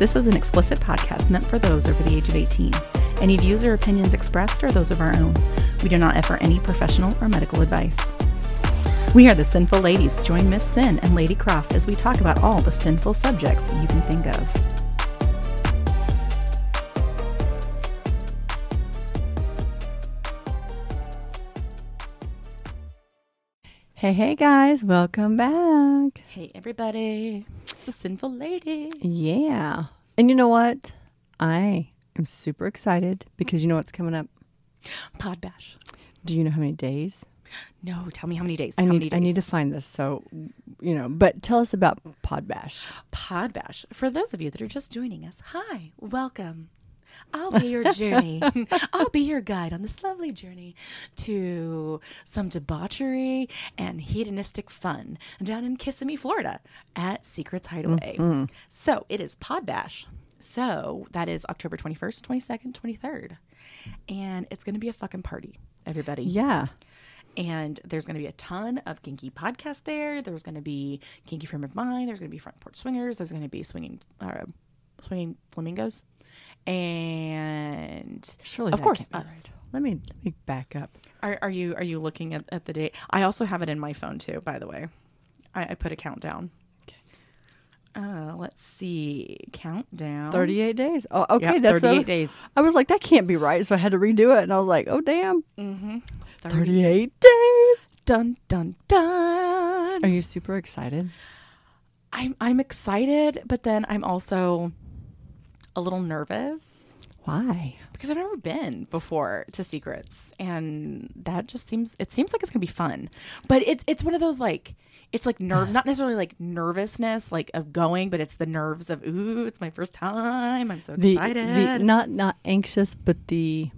This is an explicit podcast meant for those over the age of 18. Any views or opinions expressed are those of our own. We do not offer any professional or medical advice. We are the Sinful Ladies. Join Miss Sin and Lady Croft as we talk about all the sinful subjects you can think of. Hey, hey guys, welcome back. Hey, everybody. Sinful Ladies. Yeah. And you know what? I am super excited because you know what's coming up. Pod Bash. Do you know how many days? No, tell me how many days. I how need many days? I need to find this. So, you know, but tell us about Pod Bash. Pod Bash. For those of you that are just joining us, hi, welcome. I'll be your journey. I'll be your guide on this lovely journey to some debauchery and hedonistic fun down in Kissimmee, Florida at Secrets Hideaway. So it is Pod Bash. So that is October 21st, 22nd, 23rd. And it's going to be a fucking party, everybody Yeah. and there's going to be a ton of kinky podcasts there. There's going to be kinky frame of mind. There's going to be front porch swingers. There's going to be swinging, uh, swinging flamingos, and Surely of course us. right. Let me let me back up. Are, are you are you looking at, at the date? I also have it in my phone too. By the way, I, I put a countdown. Okay. Uh, let's see, countdown. 38 days. Oh, okay, Yep, that's 38 what- days. I was like that can't be right, so I had to redo it and I was like, "Oh damn. Mm-hmm. 38 days." Dun dun dun. Are you super excited? I'm I'm excited, but then I'm also a little nervous Why? because I've never been before to secrets, and that just seems it seems like it's gonna be fun. But it's it's one of those like it's like nerves, not necessarily like nervousness like of going, but it's the nerves of ooh, it's my first time. I'm so The, excited. the not not anxious, but the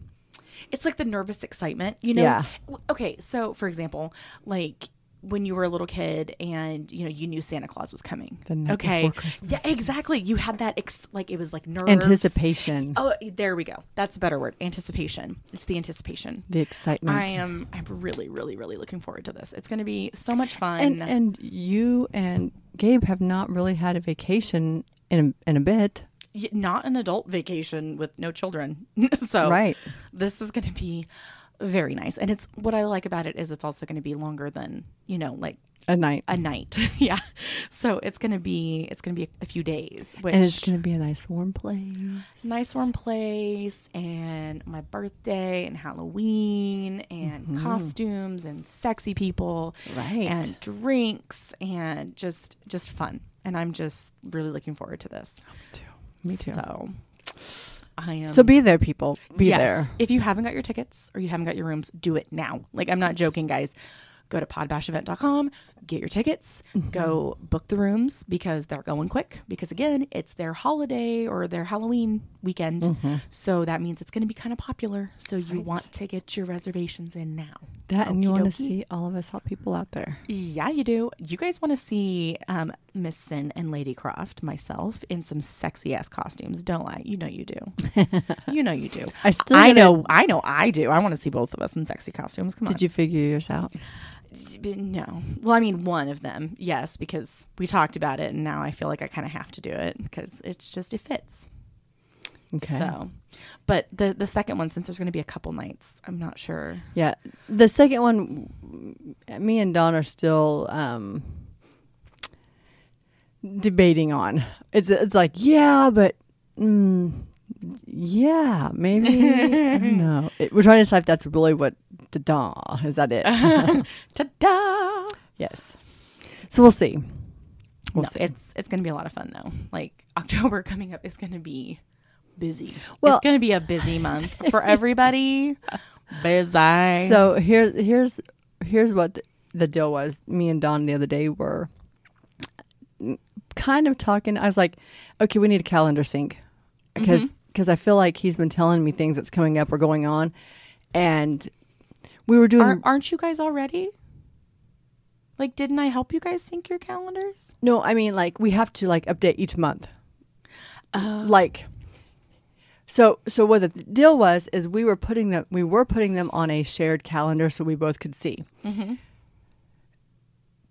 it's like the nervous excitement, you know? Yeah. Okay, so for example, like when you were a little kid and you know you knew Santa Claus was coming. Okay, yeah, exactly. You had that ex- like it was like nerves, anticipation, Oh, there we go. That's a better word. Anticipation. It's the anticipation. the excitement. I am. I'm really, really, really looking forward to this. It's going to be so much fun. and and you and Gabe have not really had a vacation in a, in a bit, not an adult vacation with no children. so right? this is going to be very nice. And it's what I like about it is it's also going to be longer than you know like A night, a night. yeah. So it's going to be it's going to be a, few days. Which and it's going to be a nice warm place. nice warm place and my birthday and Halloween and mm-hmm. costumes and sexy people Right. and drinks and just just fun. And I'm just really looking forward to this. Me too. Me too. So I am So be there, people. Be yes. there. If you haven't got your tickets or you haven't got your rooms, do it now. Like I'm not joking, guys. Go to podbashevent.com, get your tickets, Mm-hmm. go book the rooms because they're going quick. Because again, it's their holiday or their Halloween weekend. Mm-hmm. So that means it's going to be kind of popular. So you want to get your reservations in now. That and you want to see all of us hot people out there. Yeah, you do. You guys want to see um, Miss Sin and Lady Croft, myself, in some sexy ass costumes, don't lie. You know you do. you know you do. I still I know. I know. I do. I want to see both of us in sexy costumes. Come on. Did you figure yours out? No. Well, I mean, one of them, yes, because we talked about it, and now I feel like I kind of have to do it because it's just it fits. Okay. So, but the the second one, since there's going to be a couple nights, I'm not sure. Yeah. The second one, me and Don are still um, debating on. It's it's like yeah, but mm, yeah, maybe I don't know. It, we're trying to decide if that's really what the da is that it? Ta-da! yes. So we'll see. We'll no, see. it's it's going to be a lot of fun though. Like October coming up is going to be busy. Well- it's going to be a busy month for everybody. busy. So here's here's here's what the, the deal was. Me and Don the other day were kind of talking. I was like, okay, we need a calendar sync because mm-hmm. Because I feel like he's been telling me things that's coming up or going on, and we were doing Are, aren't you guys already? Like, didn't I help you guys sync your calendars? no. I mean, like we have to like update each month, Oh. like. So, so what the deal was is we were putting them we were putting them on a shared calendar so we both could see. Mm-hmm.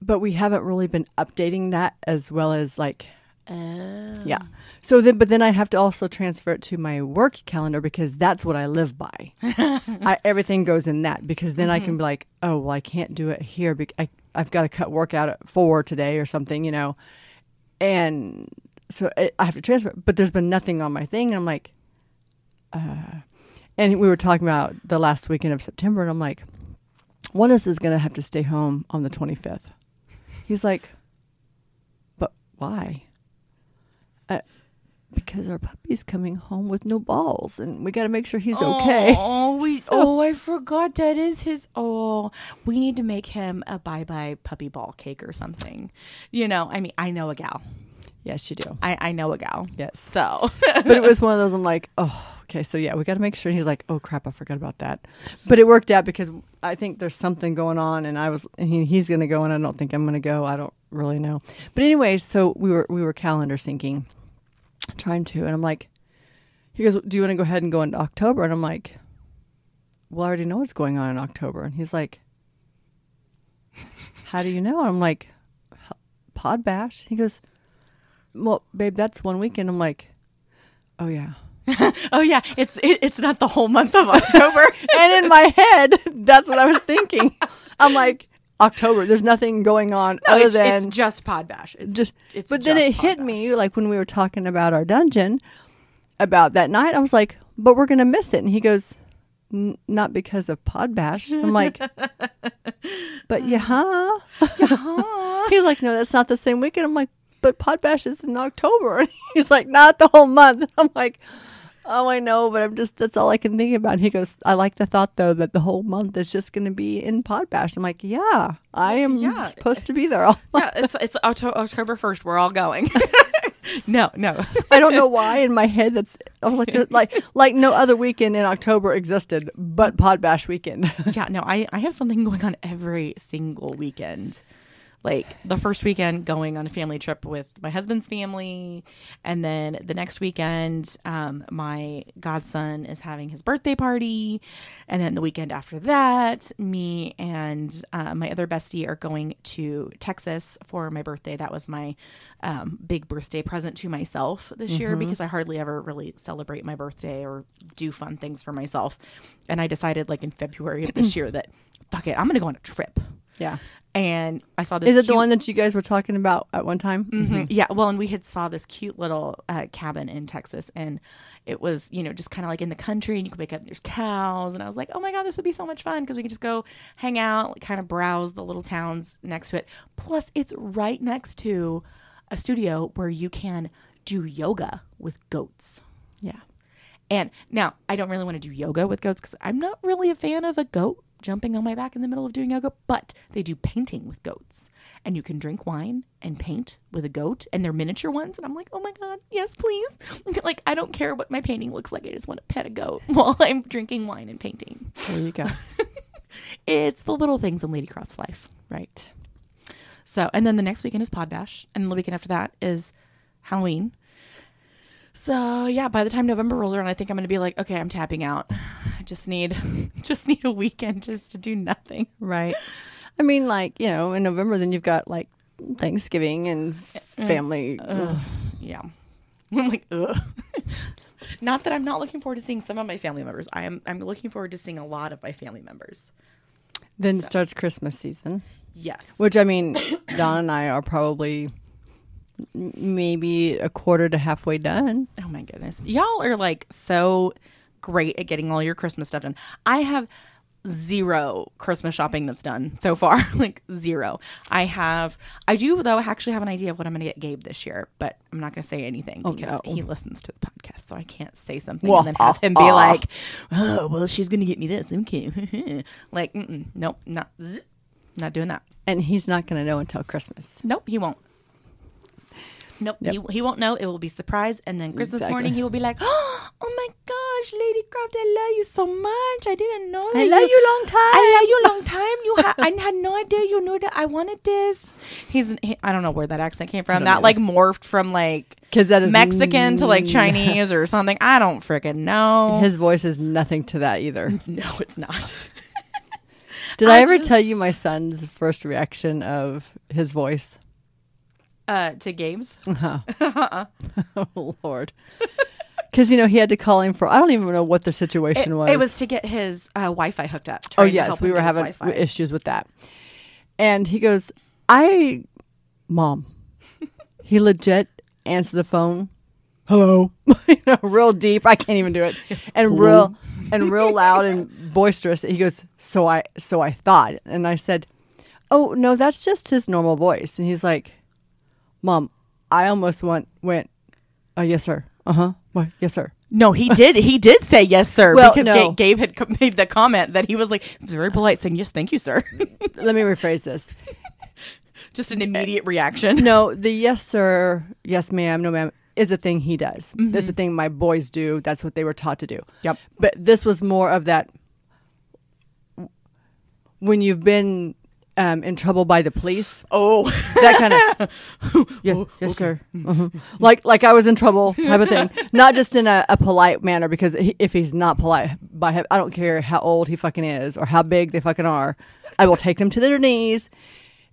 but we haven't really been updating that as well as like Oh. Yeah. So then, but then I have to also transfer it to my work calendar because that's what I live by. I, everything goes in that because then I can be like, oh, well, I can't do it here. Bec- I, I've got to cut work out at four today or something, you know. And so I, I have to transfer, it, but there's been nothing on my thing. And I'm like, uh, and we were talking about the last weekend of September, and I'm like, one of us is going to have to stay home on the 25th. He's like, but why? Uh, because our puppy's coming home with no balls, and we got to make sure he's okay. Oh, we. So- oh, I forgot that is his. Oh, we need to make him a bye bye puppy ball cake or something. You know, I mean, I know a gal. Yes, you do. I I know a gal. Yes. So but it was one of those. I'm like, oh, okay. So yeah, we got to make sure. He's like, oh crap, I forgot about that. But it worked out because I think there's something going on, and I was and he, he's going to go, and I don't think I'm going to go. I don't really know. But anyway, so we were we were calendar syncing, trying to, and I'm like, he goes, do you want to go ahead and go into October? And I'm like, well, I already know what's going on in October, and he's like, how do you know? And I'm like, Pod Bash. He goes, well, babe, that's one weekend. I'm like, oh yeah. oh yeah, it's it, it's not the whole month of October. and in my head, that's what I was thinking. I'm like, October. There's nothing going on No, other it's, than it's just Pod Bash. It's just. it's but then it hit me like when we were talking about our dungeon about that night. I was like, but we're gonna miss it. And he goes, "N- not because of Pod Bash. I'm like, but yeah. huh?" He's like, no, that's not the same weekend. I'm like, but Pod Bash is in October. He's like, not the whole month. I'm like, oh, I know, but I'm just, that's all I can think about. And he goes, I like the thought though that the whole month is just going to be in Pod Bash. I'm like, yeah, I am Yeah. supposed to be there. all yeah, it's it's Octo- October first. We're all going. no, no. I don't know why in my head that's I was like like like no other weekend in October existed but Pod Bash weekend. yeah, no. I I have something going on every single weekend. Like the first weekend going on a family trip with my husband's family, and then the next weekend, um, my godson is having his birthday party, and then the weekend after that, me and uh, my other bestie are going to Texas for my birthday. That was my um, big birthday present to myself this year because I hardly ever really celebrate my birthday or do fun things for myself. And I decided, like in February of this year, that fuck it, I'm gonna go on a trip. Yeah. And I saw this. Is it the one that you guys were talking about at one time? Mhm. Yeah, well, and we had saw this cute little uh, cabin in Texas, and it was you know just kind of like in the country, and you could wake up and there's cows, and I was like, oh my god, this would be so much fun because we could just go hang out, kind of browse the little towns next to it. Plus, it's right next to a studio where you can do yoga with goats. Yeah. And now I don't really want to do yoga with goats because I'm not really a fan of a goat jumping on my back in the middle of doing yoga, but they do painting with goats. And you can drink wine and paint with a goat, and they're miniature ones. And I'm like, oh my God, yes, please. like, I don't care what my painting looks like. I just want to pet a goat while I'm drinking wine and painting. There you go. It's the little things in Lady Croft's life. right. So, and then the next weekend is Pod Bash, and the weekend after that is Halloween. So, yeah, by the time November rolls around, I think I'm going to be like, okay, I'm tapping out. I just need, just need a weekend just to do nothing. Right. I mean like, you know, in November then you've got like Thanksgiving and uh, family. Ugh, yeah. I'm like, ugh. not that I'm not looking forward to seeing some of my family members. I am. I'm looking forward to seeing a lot of my family members. Then starts Christmas season, Yes. which I mean, Don and I are probably maybe a quarter to halfway done. Oh my goodness. Y'all are like so great at getting all your Christmas stuff done. I have zero Christmas shopping that's done so far. like zero. I have I do though actually have an idea of what I'm gonna get Gabe this year, but I'm not gonna say anything Oh, because no. he listens to the podcast, so I can't say something and then have him be like, Oh, well she's gonna get me this. Okay. like, mm-mm, nope, not not doing that. And he's not going to know until Christmas. Nope, he won't. Nope, Yep. he, he won't know. It will be surprise, and then Christmas Exactly. morning he will be like, "Oh my gosh, Lady Croft, I love you so much. I didn't know. I that love you long time. I love you long time. You, ha- I had no idea you knew that I wanted this. He's, he, I don't know where that accent came from. That either. like morphed from like Because that is Mexican to like Chinese or something. I don't freaking know. His voice is nothing to that either. no, it's not. Did I, I ever tell you my son's first reaction of his voice? Uh, to Gabe's. oh Lord. Because you know he had to call him for I don't even know what the situation It, was. it was to get his uh, Wi-Fi hooked up. oh yes, we were having Wi-Fi. issues with that, and he goes, "I, mom," he legit answered the phone. Hello, you know, real deep. I can't even do it, and real and real loud and boisterous. He goes, "So I, so I thought," and I said, "Oh no, that's just his normal voice." And he's like, "Mom, I almost went went, uh, yes sir, uh huh, what, yes sir." No, he did. He did say yes, sir, Well, because no. Ga- Gabe had co- made the comment that he was like very polite, saying yes, thank you, sir. Let me rephrase this. Just an immediate reaction. No, the yes sir, yes ma'am, no ma'am is a thing he does. That's a thing my boys do. That's what they were taught to do. Yep. But this was more of that when you've been um, in trouble by the police, Oh, that kind of yes, yes sir, Mhm. like like I was in trouble type of thing. Not just in a, a polite manner because if he's not polite by him, I don't care how old he fucking is or how big they fucking are. I will take them to their knees,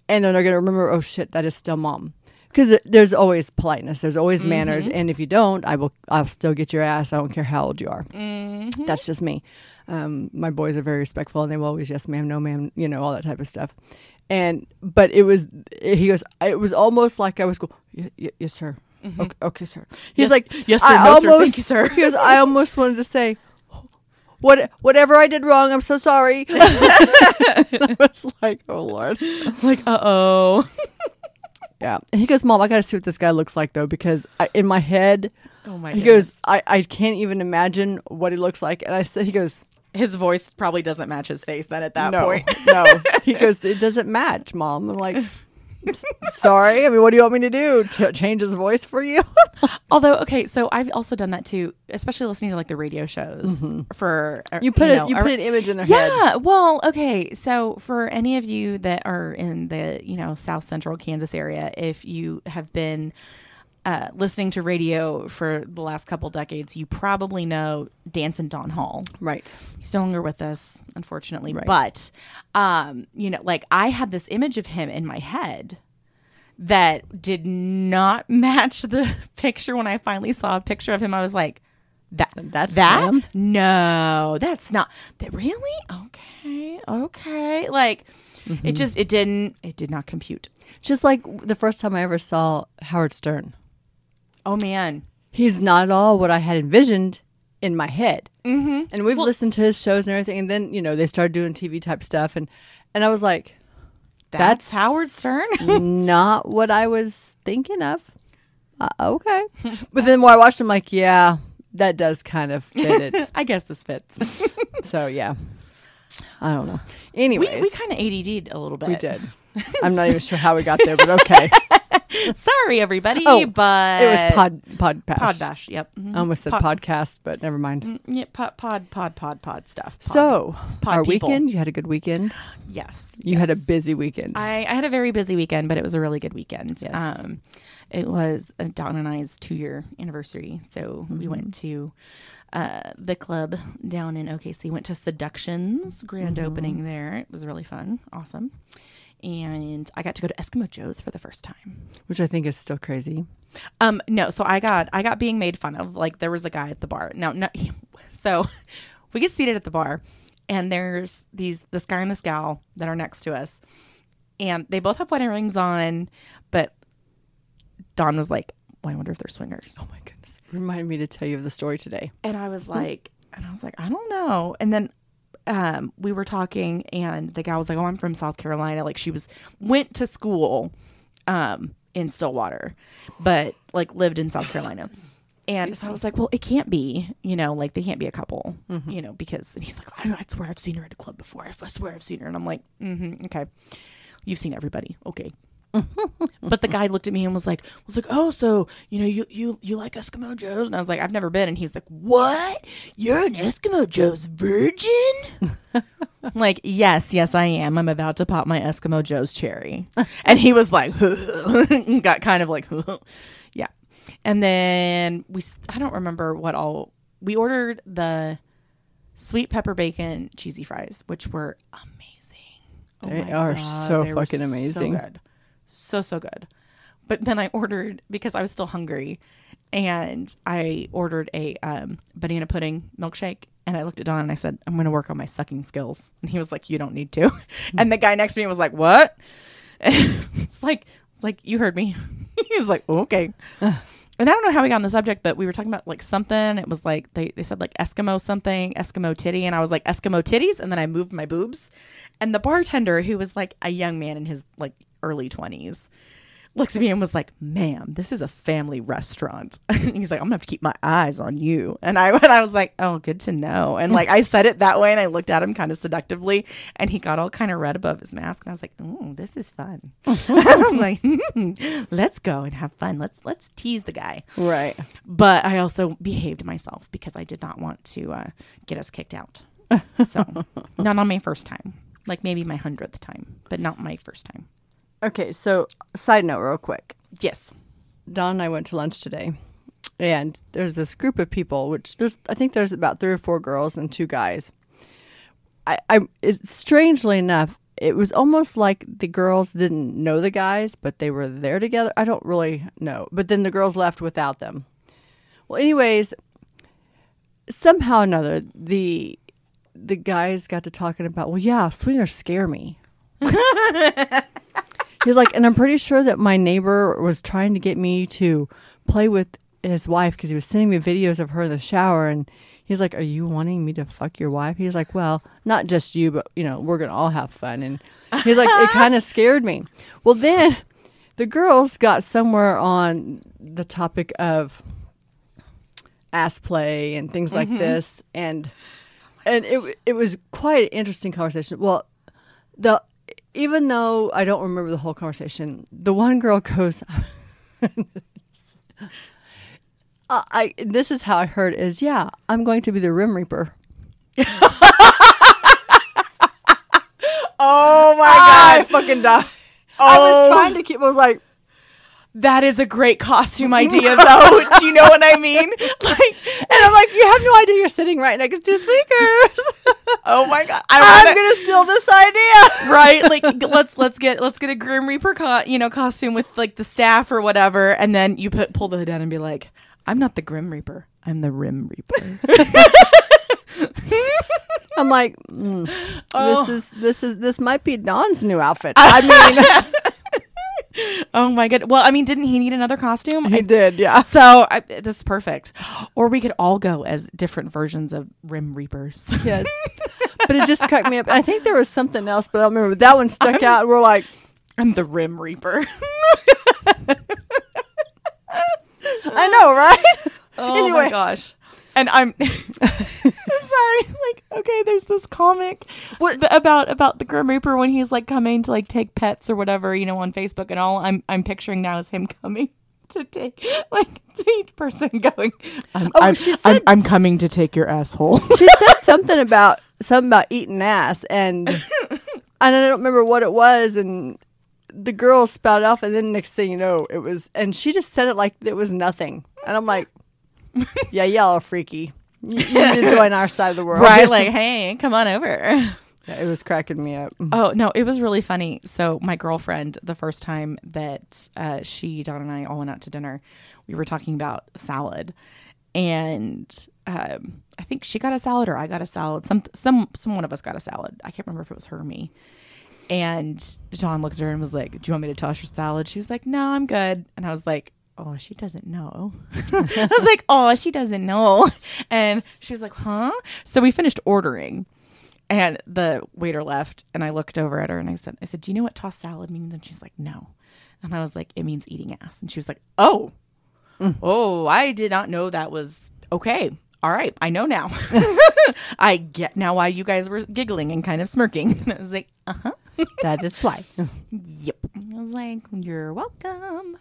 and then they're gonna remember. Oh shit, that is still mom. Because there's always politeness, there's always manners, and if you don't, I will. I'll still get your ass. I don't care how old you are. That's just me. Um, my boys are very respectful, and they will always yes, ma'am, no, ma'am, you know, all that type of stuff. And but it was he goes. It was almost like I was going. "Y- y- yes, sir. Okay, okay, sir. He's Yes- like, yes, sir, I no, sir, almost, thank you, sir." He goes, I almost wanted to say, what, whatever I did wrong, I'm so sorry. I was like, oh lord. like uh oh. Yeah. And he goes, Mom, I got to see what this guy looks like though, because I, in my head, Oh my. he goodness. goes, I, I can't even imagine what he looks like. And I said, he goes, his voice probably doesn't match his face then at that no, point. no. He goes, it doesn't match, Mom. I'm like, "S- sorry. I mean, what do you want me to do? To change his voice for you? Although, okay, so I've also done that too, especially listening to like the radio shows for uh, you put know, it, you put an image in their head. Yeah, well, okay. So for any of you that are in the you know South Central Kansas area, if you have been uh, listening to radio for the last couple decades, you probably know Dance and Don Hall. Right. He's no longer with us, unfortunately. Right. But, um, you know, like I had this image of him in my head that did not match the picture. When I finally saw a picture of him, I was like, "That That's that? him? No, that's not. That really? Okay, okay. Like, Mm-hmm. it just it didn't it did not compute. Just like the first time I ever saw Howard Stern. Oh man, He's not at all what I had envisioned in my head. Mm-hmm. And we've listened to his shows and everything. And then, you know, they started doing TV type stuff. And, and I was like, that's, Howard Stern. not what I was thinking of. Uh, okay. but then when I watched him, like, yeah, that does kind of fit it. I guess this fits. so, yeah. I don't know. we we kind of ADD'd a little bit. we did. I'm not even sure how we got there, but okay. Sorry, everybody. Oh, but it was pod pod bash. pod bash. Yep. Mhm. I almost said Pod- podcast, but never mind. Mm, Yeah, pod, pod, pod, pod, pod stuff. Pod. So, pod our people. weekend, you had a good weekend. yes, You had a busy weekend. I, I had a very busy weekend, but it was a really good weekend. Yes. Um, it was uh, Don and I's two year anniversary, so we Mm-hmm. went to uh, the club down in OKC. Went to Seductions grand Mm-hmm. opening there. It was really fun, awesome, and I got to go to Eskimo Joe's for the first time. which I think is still crazy. Um, no, so I got I got being made fun of. Like there was a guy at the bar. Now, no, so we get seated at the bar, and there's these this guy and this gal that are next to us, and they both have wedding rings on, but Don was like, well, "I wonder if they're swingers," Oh my goodness! Remind me to tell you of the story today. and I was like, and I was like, I don't know, and then. Um, we were talking and the guy was like, Oh, I'm from South Carolina. Like she was went to school um in Stillwater, but like lived in South Carolina. And so I was like, well, it can't be, you know, like they can't be a couple, you know, because and he's like, I, I swear I've seen her at a club before. I, I swear I've seen her. And I'm like, mm-hmm, okay, you've seen everybody, okay. but the guy looked at me and was like, was like, oh, so you know, you you you like Eskimo Joe's? And I was like, I've never been. And he's like, what? You're an Eskimo Joe's virgin? I'm like, yes, yes, I am. I'm about to pop my Eskimo Joe's cherry. And he was like, got kind of like, yeah. And then we, I don't remember what all, we ordered the sweet pepper bacon cheesy fries, which were amazing. Oh They my are so they fucking amazing. So. So, so good. but then I ordered because I was still hungry, and I ordered a um, banana pudding milkshake. And I looked at Don and I said, "I'm going to work on my sucking skills." And he was like, "You don't need to." and the guy next to me was like, "What?" it's like, it's like you heard me. he was like, oh, "Okay." and I don't know how we got on the subject, but we were talking about like something. It was like they, they said like Eskimo something, Eskimo titty, and I was like Eskimo titties, and then I moved my boobs, and the bartender who was like a young man in his like early twenties looks at me and was like, "Ma'am, this is a family restaurant." He's like, "I'm gonna have to keep my eyes on you," and I and I was like, "Oh, good to know." And like I said it that way, and I looked at him kind of seductively, and he got all kind of red above his mask, and I was like, "Oh, this is fun." I'm like, "Hmm, "Let's go and have fun. Let's let's tease the guy." Right. But I also behaved myself because I did not want to uh, get us kicked out. So not on my first time, like maybe my hundredth time, but not my first time. Okay, so side note, real quick. Yes. Don and I went to lunch today, and there's this group of people, which there's I think there's about three or four girls and two guys. I, I it, strangely enough, it was almost like the girls didn't know the guys, but they were there together. I don't really know, but then the girls left without them. Well, anyways, somehow or another, the the guys got to talking about, well, yeah, swingers scare me. He's like, and I'm pretty sure that my neighbor was trying to get me to play with his wife because he was sending me videos of her in the shower. And he's like, Are you wanting me to fuck your wife? He's like, Well, not just you, but, you know, we're going to all have fun. And he's like, It kind of scared me. Well, then the girls got somewhere on the topic of ass play and things like mm-hmm. this. And, and it, it was quite an interesting conversation. Well, the even though I don't remember the whole conversation, the one girl goes, Uh, I this is how I heard it is yeah I'm going to be the Rim Reaper. Oh my god I fucking died. I was Oh. trying to keep. I was like, That is a great costume idea, though. Do you know what I mean? Like, and I'm like, you have no idea you're sitting right next to speakers. oh my god, I'm I want gonna steal this idea. right. Like, let's let's get let's get a Grim Reaper, co- you know, costume with like the staff or whatever, and then you put pull the hood down and be like, I'm not the Grim Reaper, I'm the Rim Reaper. I'm like, mm, Oh. this is this is this might be Don's new outfit. I mean, oh my god. Well, I mean, didn't he need another costume? he I- did, yeah. so I, this is perfect. Or we could all go as different versions of Rim Reapers. Yes. but it just cracked me up. I think there was something else, but I don't remember. That one stuck out. We're like, I'm the Rim Reaper. I know, right? Oh my gosh. And I'm sorry. Like, okay, there's this comic What- th- about about the Grim Reaper when he's like coming to like take pets or whatever, you know, on Facebook and all. I'm I'm picturing now is him coming to take like to each person going. I'm, Oh, I'm, she I'm, said- I'm coming to take your asshole. She said something about something about eating ass, and and I don't remember what it was. And the girl spouted off, and then next thing you know, it was, and she just said it like it was nothing. And I'm like, yeah, y'all are freaky. You, you need to join our side of the world, right? Like, hey, come on over. Yeah, it was cracking me up. Oh no, it was really funny. So my girlfriend, the first time that uh, she, Don, and I all went out to dinner, we were talking about salad, and um, I think she got a salad or I got a salad. Some some some one of us got a salad. I can't remember if it was her or me. And John looked at her and was like, "Do you want me to toss your salad?" She's like, "No, I'm good." And I was like, "Oh, she doesn't know." I was like, "Oh, she doesn't know." And she was like, "Huh?" So we finished ordering. And the waiter left, and I looked over at her and I said, "I said, do you know what tossed salad means?" And she's like, "No." And I was like, "It means eating ass." And she was like, "Oh, oh, I did not know that was okay. All right, I know now. I get now why you guys were giggling and kind of smirking." And I was like, "Uh huh." That is why. Yep. I was like, "You're welcome."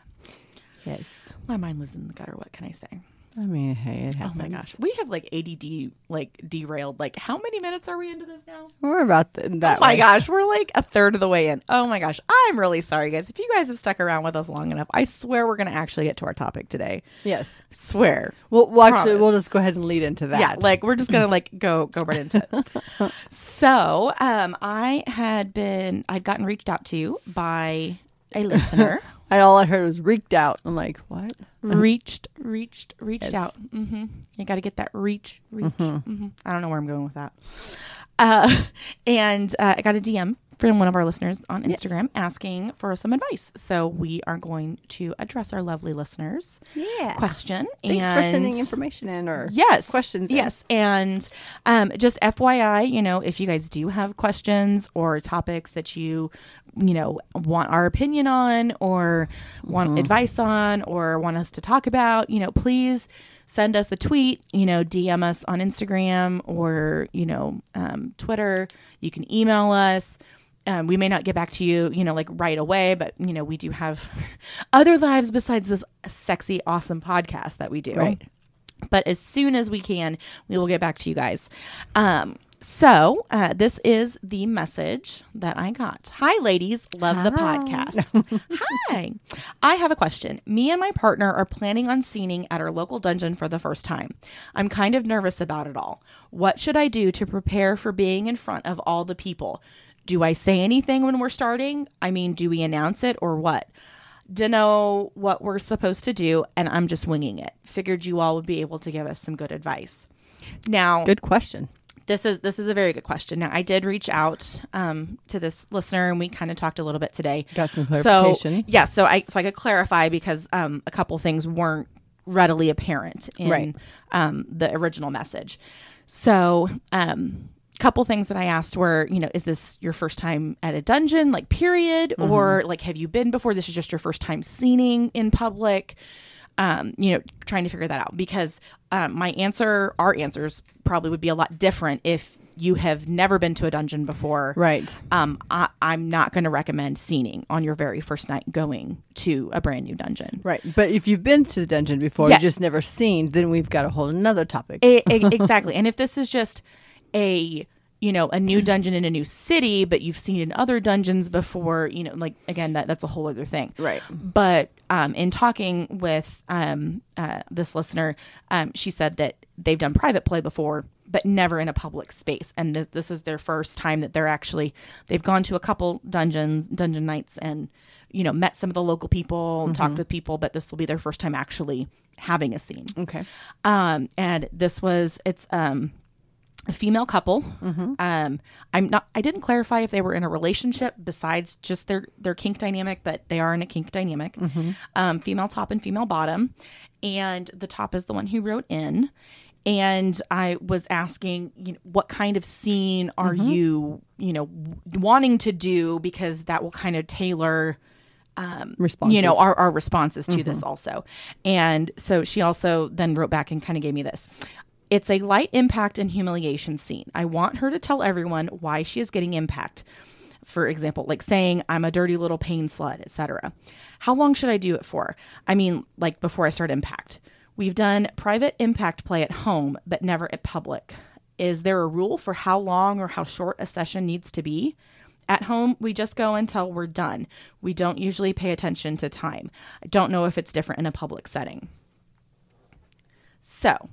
Yes. My mind lives in the gutter. What can I say? I mean, hey, it Oh my gosh, we have like ADD like derailed. Like, how many minutes are we into this now? We're about th- that. oh my way. gosh, we're like a third of the way in. Oh my gosh, I'm really sorry, guys. If you guys have stuck around with us long enough, I swear we're going to actually get to our topic today. Yes. Swear. Well, well actually, Promise. we'll just go ahead and lead into that. Yeah, like we're just gonna like go go right into it. so, um, I had been I'd gotten reached out to by a listener. and all I heard was reeked out. I'm like, what? reached, reached, reached Yes. out. hmm You got to get that reach, reach. hmm I don't know where I'm going with that. Uh, and uh, I got a DM from one of our listeners on Yes. Instagram asking for some advice. So we are going to address our lovely listeners' Yeah. question. Thanks and for sending information in or Yes. questions. in. Yes. And um, just FYI, you know, if you guys do have questions or topics that you, you know, want our opinion on or want Mm-hmm. advice on or want us to talk about, you know, please send us a tweet, you know, DM us on Instagram or, you know, um, Twitter. You can email us. Um, we may not get back to you, you know, like right away, but you know, we do have other lives besides this sexy, awesome podcast that we do Right. but as soon as we can, we will get back to you guys. Um, so uh, this is the message that I got. Hi, ladies, love the podcast. Hi, I have a question. Me and my partner are planning on scening at our local dungeon for the first time. I'm kind of nervous about it all. What should I do to prepare for being in front of all the people? Do I say anything when we're starting? I mean, do we announce it or what? Don't know what we're supposed to do, and I'm just winging it. Figured you all would be able to give us some good advice. Now, Good question. This is this is a very good question. Now, I did reach out um, to this listener, and we kind of talked a little bit today. Got some So clarification. yeah, so I so I could clarify because um, a couple things weren't readily apparent in Right. um, the original message. So um, couple things that I asked were, you know, is this your first time at a dungeon, like period, or like have you been before? This is just your first time scening in public. Um, you know, trying to figure that out because um, my answer, our answers, probably would be a lot different if you have never been to a dungeon before Right. um, I, I'm not going to recommend scening on your very first night going to a brand new dungeon. Right. But if you've been to the dungeon before, Yeah. you just never scened, then we've got a whole another topic. E- e- exactly. and if this is just a you know a new dungeon in a new city, but you've scened in other dungeons before, you know, like again that that's a whole other thing. Right. But um, in talking with um, uh, this listener, um, she said that they've done private play before, but never in a public space, and th- this is their first time that they're actually they've gone to a couple dungeons, dungeon nights, and you know met some of the local people, and talked with people, but this will be their first time actually having a scene. Okay. Um, and this was it's um a female couple. Mm-hmm. Um, I'm not. I didn't clarify if they were in a relationship besides just their their kink dynamic, but they are in a kink dynamic. Mm-hmm. Um, female top and female bottom, and the top is the one who wrote in. And I was asking, you know, what kind of scene are mm-hmm. you, you know, wanting to do because that will kind of tailor Responses. you know our, our responses to this also and so she also then wrote back and kind of gave me this it's a light impact and humiliation scene. I want her to tell everyone why she is getting impact. For example like saying i'm a dirty little pain slut etc how long should i do it for? I mean like before i start impact. We've done private impact play at home but never at public. Is there a rule for how long or how short a session needs to be? At home, we just go until we're done. We don't usually pay attention to time. I don't know if it's different in a public setting. So,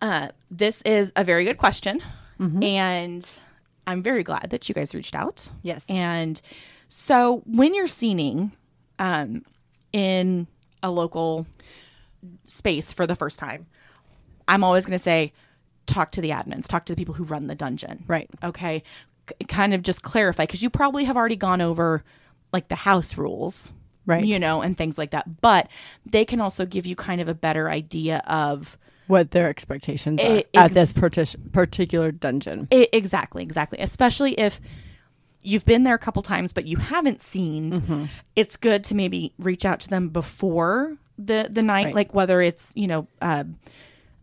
uh, this is a very good question. And I'm very glad that you guys reached out. Yes. And so, when you're scening um, in a local space for the first time, I'm always going to say, talk to the admins, talk to the people who run the dungeon Right. okay C- kind of just clarify because you probably have already gone over like the house rules Right. you know and things like that but they can also give you kind of a better idea of What their expectations are E- at this ex- partic- particular dungeon. I exactly exactly especially if you've been there a couple times but you haven't scened it's good to maybe reach out to them before the the night Right. like whether it's you know uh,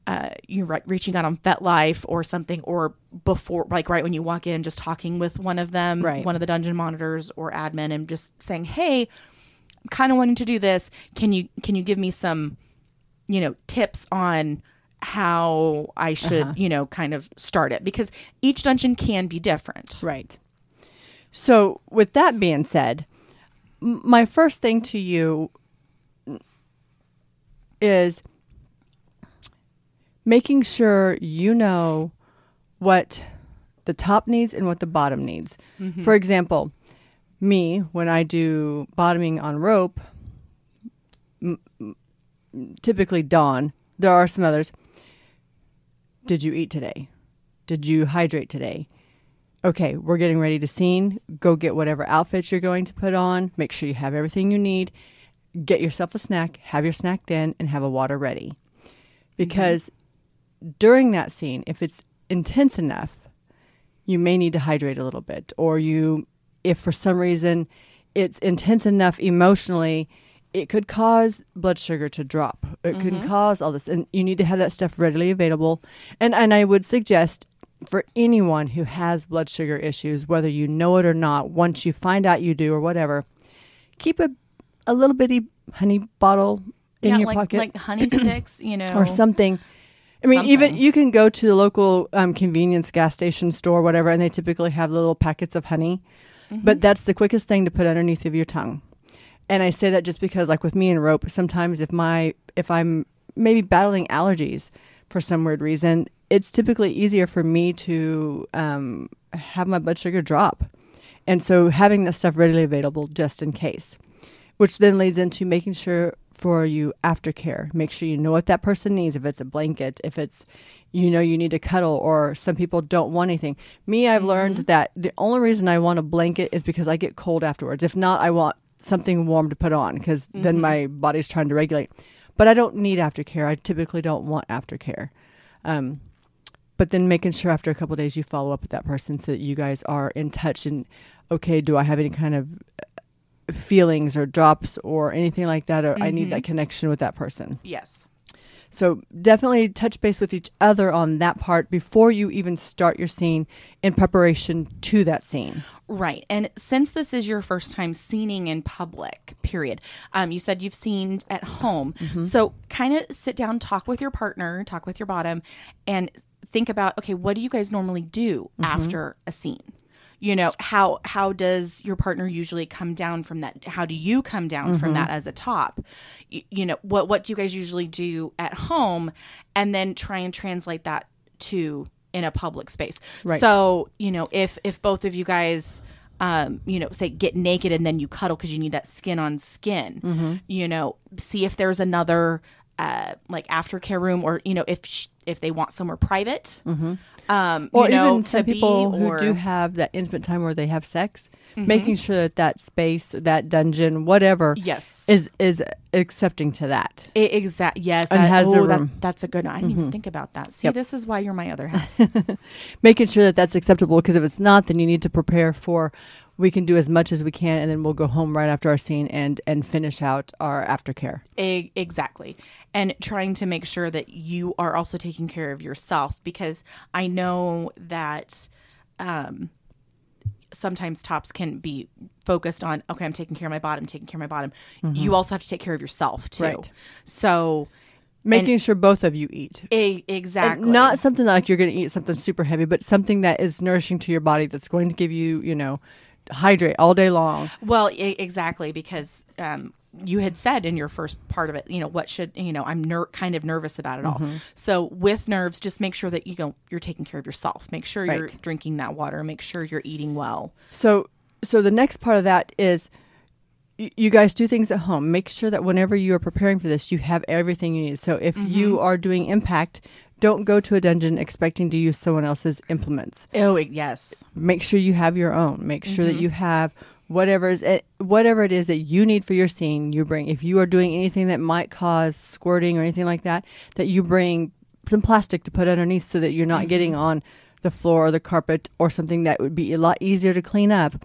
uh, you're re- reaching out on FetLife or something, or before, like right when you walk in, just talking with one of them, Right. one of the dungeon monitors or admin, and just saying, "Hey, I'm kind of wanting to do this. Can you can you give me some, you know, tips on how I should, uh-huh. you know, kind of start it because each dungeon can be different. Right. So, with that being said, m- my first thing to you is making sure you know what the top needs and what the bottom needs. Mm-hmm. For example, me when I do bottoming on rope, m- m- typically Don. There are some others. Did you eat today? Did you hydrate today? Okay, we're getting ready to scene. Go get whatever outfits you're going to put on. Make sure you have everything you need. Get yourself a snack, have your snack then, and have a water ready. Mm-hmm. Because during that scene, if it's intense enough, you may need to hydrate a little bit. Or you, if for some reason it's intense enough emotionally, it could cause blood sugar to drop. It could cause all this, and you need to have that stuff readily available. And and I would suggest for anyone who has blood sugar issues, whether you know it or not, once you find out you do or whatever, keep a a little bitty honey bottle in yeah, your like, pocket like honey sticks, you know, or something. I mean, even you can go to the local um, convenience gas station store, whatever, and they typically have little packets of honey. Mm-hmm. But that's the quickest thing to put underneath of your tongue. And I say that just because, like with me and rope, sometimes if my if I'm maybe battling allergies for some weird reason, it's typically easier for me to um, have my blood sugar drop. And so having this stuff readily available just in case, which then leads into making sure for you aftercare. Make sure you know what that person needs. If it's a blanket, if it's, you know, you need a cuddle, or some people don't want anything. Me, I've learned that the only reason I want a blanket is because I get cold afterwards. If not, I want something warm to put on because then my body's trying to regulate. But I don't need aftercare. I typically don't want aftercare. Um, but then making sure after a couple of days you follow up with that person so that you guys are in touch and okay do i have any kind of uh, feelings or drops or anything like that or i need that connection with that person yes. So definitely touch base with each other on that part before you even start your scene in preparation to that scene Right. And since this is your first time scening in public, period, um, you said you've scened at home. So kind of sit down, talk with your partner, talk with your bottom, and think about okay, what do you guys normally do after a scene? You know, how how does your partner usually come down from that? How do you come down from that as a top? You, you know, what what do you guys usually do at home and then try and translate that to in a public space. Right. So, you know, if if both of you guys um, you know, say get naked and then you cuddle because you need that skin on skin. Mm-hmm. You know, see if there's another uh, like aftercare room, or you know, if sh- if they want somewhere private, um, Mm-hmm. or you know, even some people who or- do have that intimate time where they have sex making sure that that space that dungeon whatever yes, is is accepting to that exact yes, And that, has oh, that-. Mm-hmm. that's a good. one. I didn't even think about that. See, Yep. this is why you're my other half. making sure that that's acceptable because if it's not then you need to prepare for we can do as much as we can and then we'll go home right after our scene and and finish out our aftercare E- exactly. And trying to make sure that you are also taking care of yourself because I know that um, sometimes tops can be focused on, okay, I'm taking care of my bottom, taking care of my bottom. You also have to take care of yourself too. Right. So, making sure both of you eat e- And exactly. not something like you're going to eat something super heavy but something that is nourishing to your body that's going to give you you know hydrate all day long Well, e- exactly because um, you had said in your first part of it, you know, what should you know? I'm ner- kind of nervous about it all. Mm-hmm. So with nerves, just make sure that you know you're taking care of yourself. Make sure you're Right. drinking that water. Make sure you're eating well. So, so the next part of that is y- you guys do things at home. Make sure that whenever you are preparing for this, you have everything you need. So, if Mm-hmm. you are doing impact, don't go to a dungeon expecting to use someone else's implements. Oh yes, Make sure you have your own. Make sure Mm-hmm. that you have whatever is it, whatever it is that you need for your scene. You bring. If you are doing anything that might cause squirting or anything like that, that you bring some plastic to put underneath so that you're not Mm-hmm. getting on the floor or the carpet or something that would be a lot easier to clean up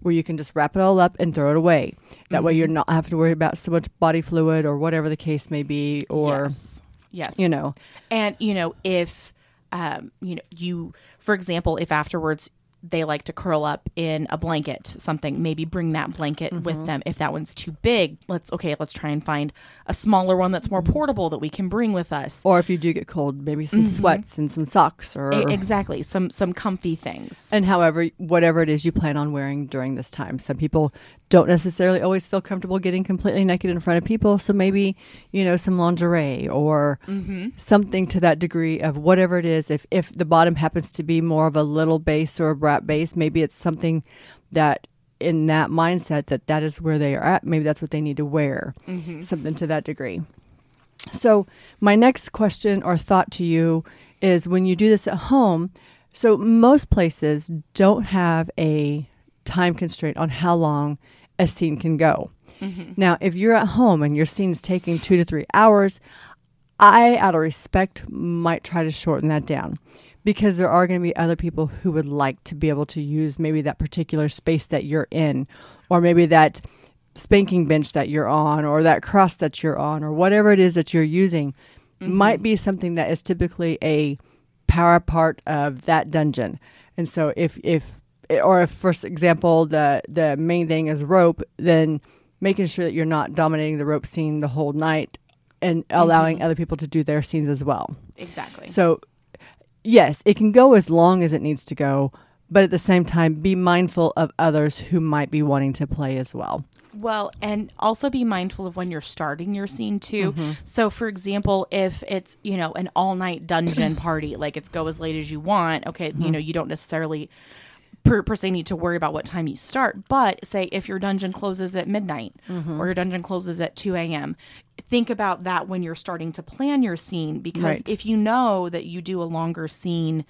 where you can just wrap it all up and throw it away. That way you're Mm-hmm. not having to worry about so much body fluid or whatever the case may be or yes, yes. you know. And you know, if um, you know, you, for example, if afterwards they like to curl up in a blanket, something, maybe bring that blanket Mm-hmm. with them. If that one's too big, let's okay, let's try and find a smaller one that's more portable that we can bring with us. Or if you do get cold, maybe some sweats and some socks or E- exactly, some some comfy things. And however, whatever it is you plan on wearing during this time. Some people don't necessarily always feel comfortable getting completely naked in front of people. So maybe, you know, some lingerie or mm-hmm. something to that degree of whatever it is. If, if the bottom happens to be more of a little base or a brat base, maybe it's something that in that mindset that that is where they are at. Maybe that's what they need to wear, mm-hmm. something to that degree. So, my next question or thought to you is when you do this at home, so most places don't have a time constraint on how long a scene can go. Mm-hmm. Now, if you're at home and your scene's taking two to three hours, I, out of respect, might try to shorten that down because there are going to be other people who would like to be able to use maybe that particular space that you're in, or maybe that spanking bench that you're on, or that cross that you're on, or whatever it is that you're using, mm-hmm. might be something that is typically a power part of that dungeon. And so, if if or if, for example, the the main thing is rope, then making sure that you're not dominating the rope scene the whole night and allowing other people to do their scenes as well. Exactly. So, yes, it can go as long as it needs to go, but at the same time, be mindful of others who might be wanting to play as well. Well, and also be mindful of when you're starting your scene too. Mm-hmm. So, for example, if it's you know an all night dungeon party, like it's go as late as you want. Okay, Mm-hmm. you know you don't necessarily per, per se need to worry about what time you start. But say if your dungeon closes at midnight Mm-hmm. or your dungeon closes at two a.m., think about that when you're starting to plan your scene because Right. if you know that you do a longer scene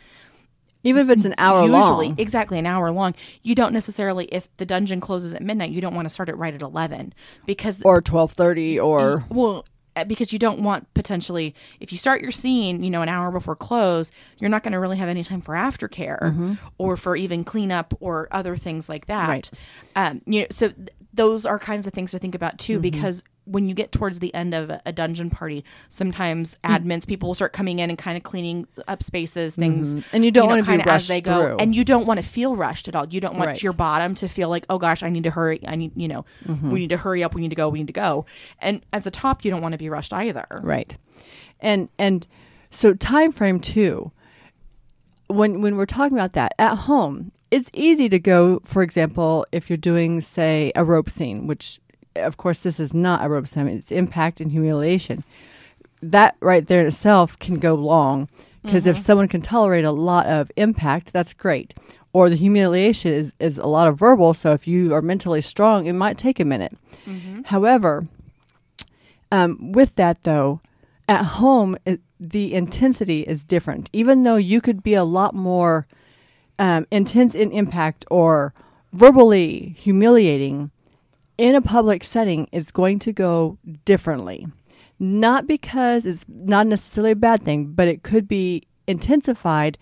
Even if it's an hour usually long. exactly an hour long you don't necessarily if the dungeon closes at midnight you don't want to start it right at 11 because Or 1230 or well Uh, because you don't want potentially if you start your scene you know an hour before close you're not going to really have any time for aftercare mm-hmm. or for even cleanup or other things like that. Right. um, you know so th- those are kinds of things to think about too mm-hmm. because when you get towards the end of a, dungeon party sometimes admins people will start coming in and kind of cleaning up spaces things And you don't wanna be kinda rushed through. and you don't want to feel rushed at all you don't want Right. your bottom to feel like oh gosh i need to hurry i need you know Mm-hmm. we need to hurry up we need to go we need to go and as a top you don't want to be rushed either Right. And and so time frame too. When when we're talking about that at home, it's easy to go, for example, if you're doing say a rope scene, which of course this is not a rope scene, it's impact and humiliation. That right there in itself can go long because if someone can tolerate a lot of impact, that's great. Or the humiliation is, is a lot of verbal, so if you are mentally strong, it might take a minute. However, um, with that, though, at home, it, the intensity is different. Even though you could be a lot more um, intense in impact or verbally humiliating, in a public setting, it's going to go differently. Not because it's not necessarily a bad thing, but it could be intensified.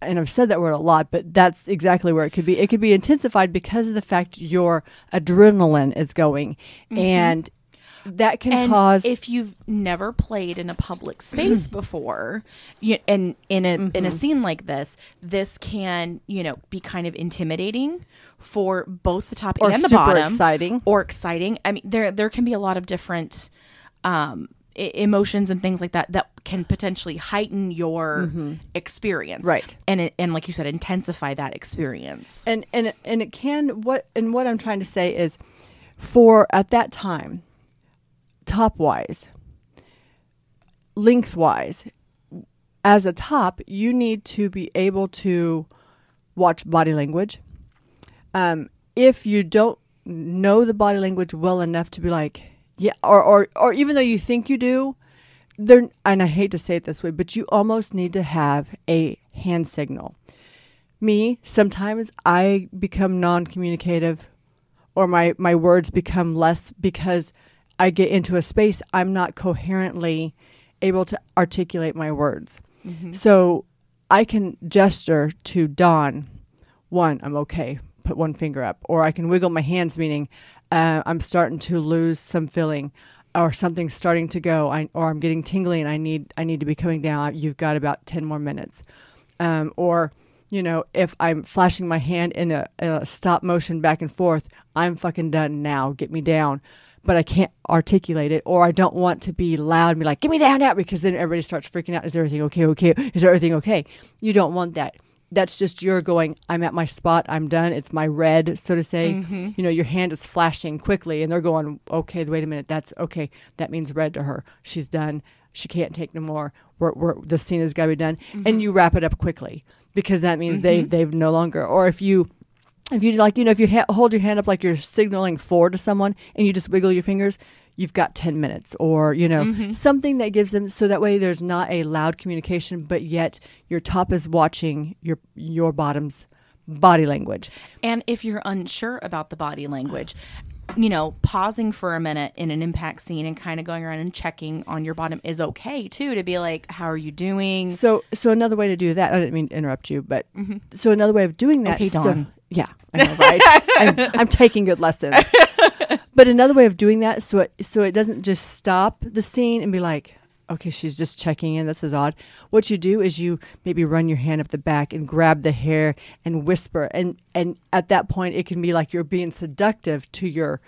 And I've said that word a lot, but that's exactly where it could be. It could be intensified because of the fact your adrenaline is going. Mm-hmm. And that can and cause if you've never played in a public space before you, and in a in a Mm-hmm. scene like this this can you know be kind of intimidating for both the top Or and the bottom exciting. or exciting i mean there there can be a lot of different um emotions and things like that that can potentially heighten your experience Mm-hmm. Right. and it, and like you said intensify that experience and and and it can what and what I'm trying to say is for at that time top wise lengthwise as a top you need to be able to watch body language. Um, if you don't know the body language well enough to be like yeah or or, or even though you think you do there and i hate to say it this way but you almost need to have a hand signal. Me sometimes i become non-communicative or my my words become less because i get into a space i'm not coherently able to articulate my words. So i can gesture to Don, one i'm okay put one finger up or i can wiggle my hands meaning uh, i'm starting to lose some feeling or something's starting to go I, or i'm getting tingly and i need i need to be coming down you've got about 10 more minutes. Um, or you know if i'm flashing my hand in a, in a stop motion back and forth i'm fucking done now get me down but i can't articulate it or i don't want to be loud and be like get me down now because then everybody starts freaking out. Is everything okay okay? Is everything okay? You don't want that. That's just your going i'm at my spot i'm done it's my red so to say. Mm-hmm. You know your hand is flashing quickly and they're going okay wait a minute that's okay. That means red to her. She's done. She can't take no more. We're, we're, the scene has got to be done. And mm-hmm. you wrap it up quickly because that means they mm-hmm. they've no longer. Or if you If you like, you know, if you ha- hold your hand up like you're signaling forward to someone and you just wiggle your fingers, you've got 10 minutes or, you know, Mm-hmm. something that gives them so that way there's not a loud communication, but yet your top is watching your your bottom's body language. And if you're unsure about the body language, you know, pausing for a minute in an impact scene and kind of going around and checking on your bottom is okay too to be like, how are you doing? So so another way to do that, I didn't mean to interrupt you, but so another way of doing that Mm-hmm. Okay, so- Don. Yeah, I know, right? I'm, I'm taking good lessons. but another way of doing that, so it, so it doesn't just stop the scene and be like, okay, she's just checking in. This is odd. What you do is you maybe run your hand up the back and grab the hair and whisper, and and at that point, it can be like you're being seductive to your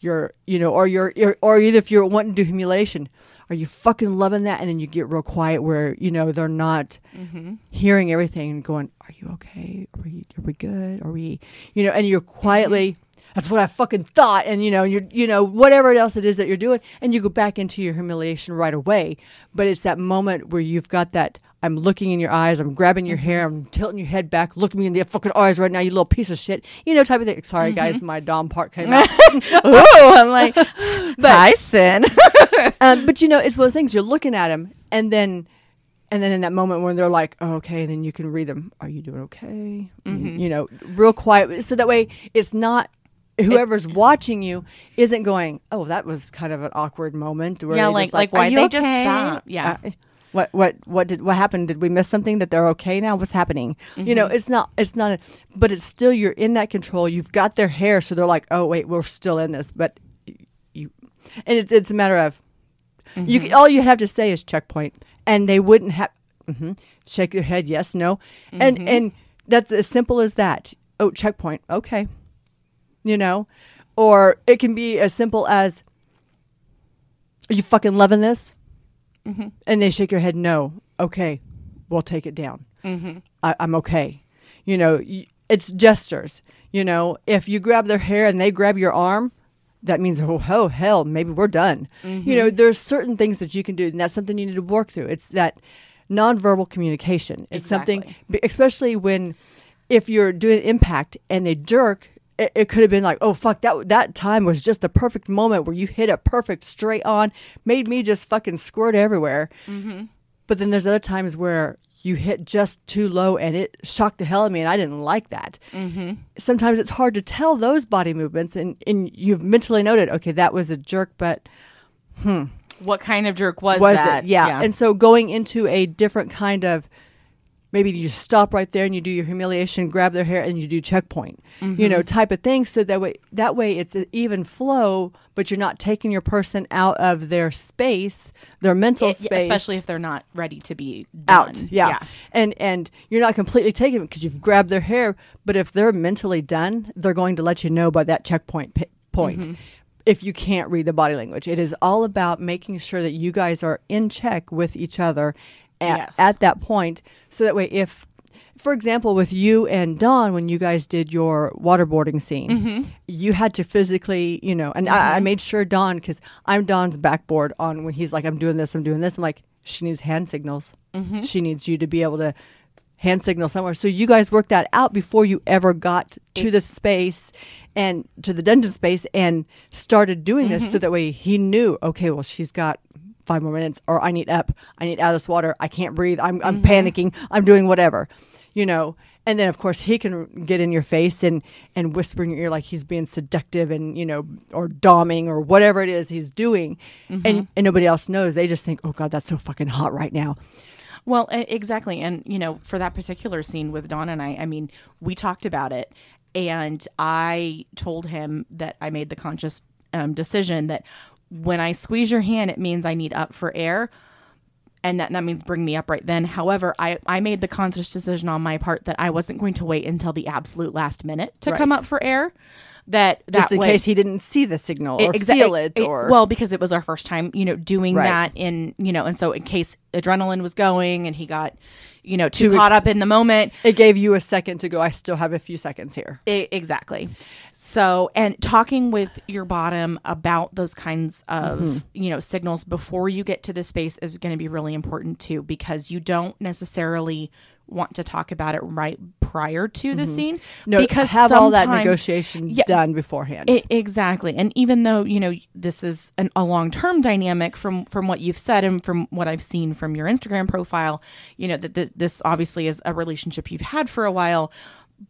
your you know, or you're, you're or either if you're wanting to do humiliation. Are you fucking loving that? And then you get real quiet where, you know, they're not mm-hmm. hearing everything and going, Are you okay? Are we are we good? Are we you know, and you're quietly mm-hmm. that's what I fucking thought, and you know, you're you know, whatever else it is that you're doing, and you go back into your humiliation right away. But it's that moment where you've got that I'm looking in your eyes, I'm grabbing your hair, I'm tilting your head back, look me in the fucking eyes right now, you little piece of shit. You know, type of thing. Sorry guys, my Dom part came out. oh, I'm like, hi, Sin. um, but you know, it's one of those things. You're looking at him, and then, and then in that moment when they're like, oh, "Okay," then you can read them. Are you doing okay? Mm, You know, real quiet, so that way it's not whoever's watching you isn't going, "Oh, that was kind of an awkward moment." Where Yeah, like- like, why'd you they just stop? Yeah. Uh, what what what did what happened? Did we miss something? That they're okay now? What's happening? You know, it's not it's not, a, but it's still you're in that control. You've got their hair, so they're like, oh wait, we're still in this. But you, and it's it's a matter of you Mm-hmm. c all you have to say is checkpoint, and they wouldn't have hmm shake their head yes no, and Mm-hmm. and that's as simple as that. Oh, checkpoint, okay, you know, or it can be as simple as, are you fucking loving this? Mm-hmm. And they shake your head no. Okay, we'll take it down. Mm-hmm. I, I'm okay. You know, y- it's gestures. You know, if you grab their hair and they grab your arm, that means oh, oh hell, maybe we're done. You know, there's certain things that you can do, and that's something you need to work through. It's that nonverbal communication. It's something, Exactly. b- especially when if you're doing impact and they jerk. It, it could have been like, oh fuck, that that time was just the perfect moment where you hit it perfect straight on, made me just fucking squirt everywhere. But then there's other times where you hit just too low and it shocked the hell out of me, and I didn't like that. Mm-hmm. Sometimes it's hard to tell those body movements, and, and you've mentally noted, okay, that was a jerk, but What kind of jerk was, was that? it? Yeah. And so going into a different kind of maybe you stop right there and you do your humiliation, grab their hair, and you do checkpoint, you Mm-hmm. know, type of thing. So that way, that way it's an even flow, but you're not taking your person out of their space, their mental It- space, especially if they're not ready to be out. done. Yeah. And and you're not completely taking it because you've grabbed their hair, but if they're mentally done, they're going to let you know by that checkpoint pi- point. Mm-hmm. If you can't read the body language, it is all about making sure that you guys are in check with each other at, Yes. at that point. So that way, if, for example, with you and Don, when you guys did your waterboarding scene, Mm-hmm. you had to physically, you know, and I, I made sure Don, because I'm Don's backboard on when he's like, I'm doing this, I'm doing this. I'm like, she needs hand signals. Mm-hmm. She needs you to be able to hand signal somewhere. So you guys worked that out before you ever got to the space and to the dungeon space and started doing this. Mm-hmm. So that way he knew, okay, well, she's got five more minutes or I need up. I need out of this water. I can't breathe. I'm, I'm Mm-hmm. panicking. I'm doing whatever, you know. And then of course he can get in your face and, and whisper in your ear like he's being seductive and, you know, or doming or whatever it is he's doing. Mm-hmm. And, and nobody else knows. They just think, oh God, that's so fucking hot right now. Well, exactly. And, you know, for that particular scene with Don and I, I mean, we talked about it and I told him that I made the conscious um, decision that when I squeeze your hand, it means I need up for air. And that, that means bring me up right then. However, I, I made the conscious decision on my part that I wasn't going to wait until the absolute last minute to come up for air. That Just that in way, case he didn't see the signal or exa- feel it, or well because it was our first time you know doing Right. that in you know and so in case adrenaline was going and he got you know too Too caught ex- up in the moment it gave you a second to go. I still have a few seconds here. I- exactly so and talking with your bottom about those kinds of Mm-hmm. you know signals before you get to the space is going to be really important too because you don't necessarily want to talk about it right prior to the scene Mm-hmm. No, because have all that negotiation Yeah. done beforehand. I- exactly. And even though, you know, this is an, a long-term dynamic from from what you've said and from what I've seen from your Instagram profile, you know, that th- this obviously is a relationship you've had for a while,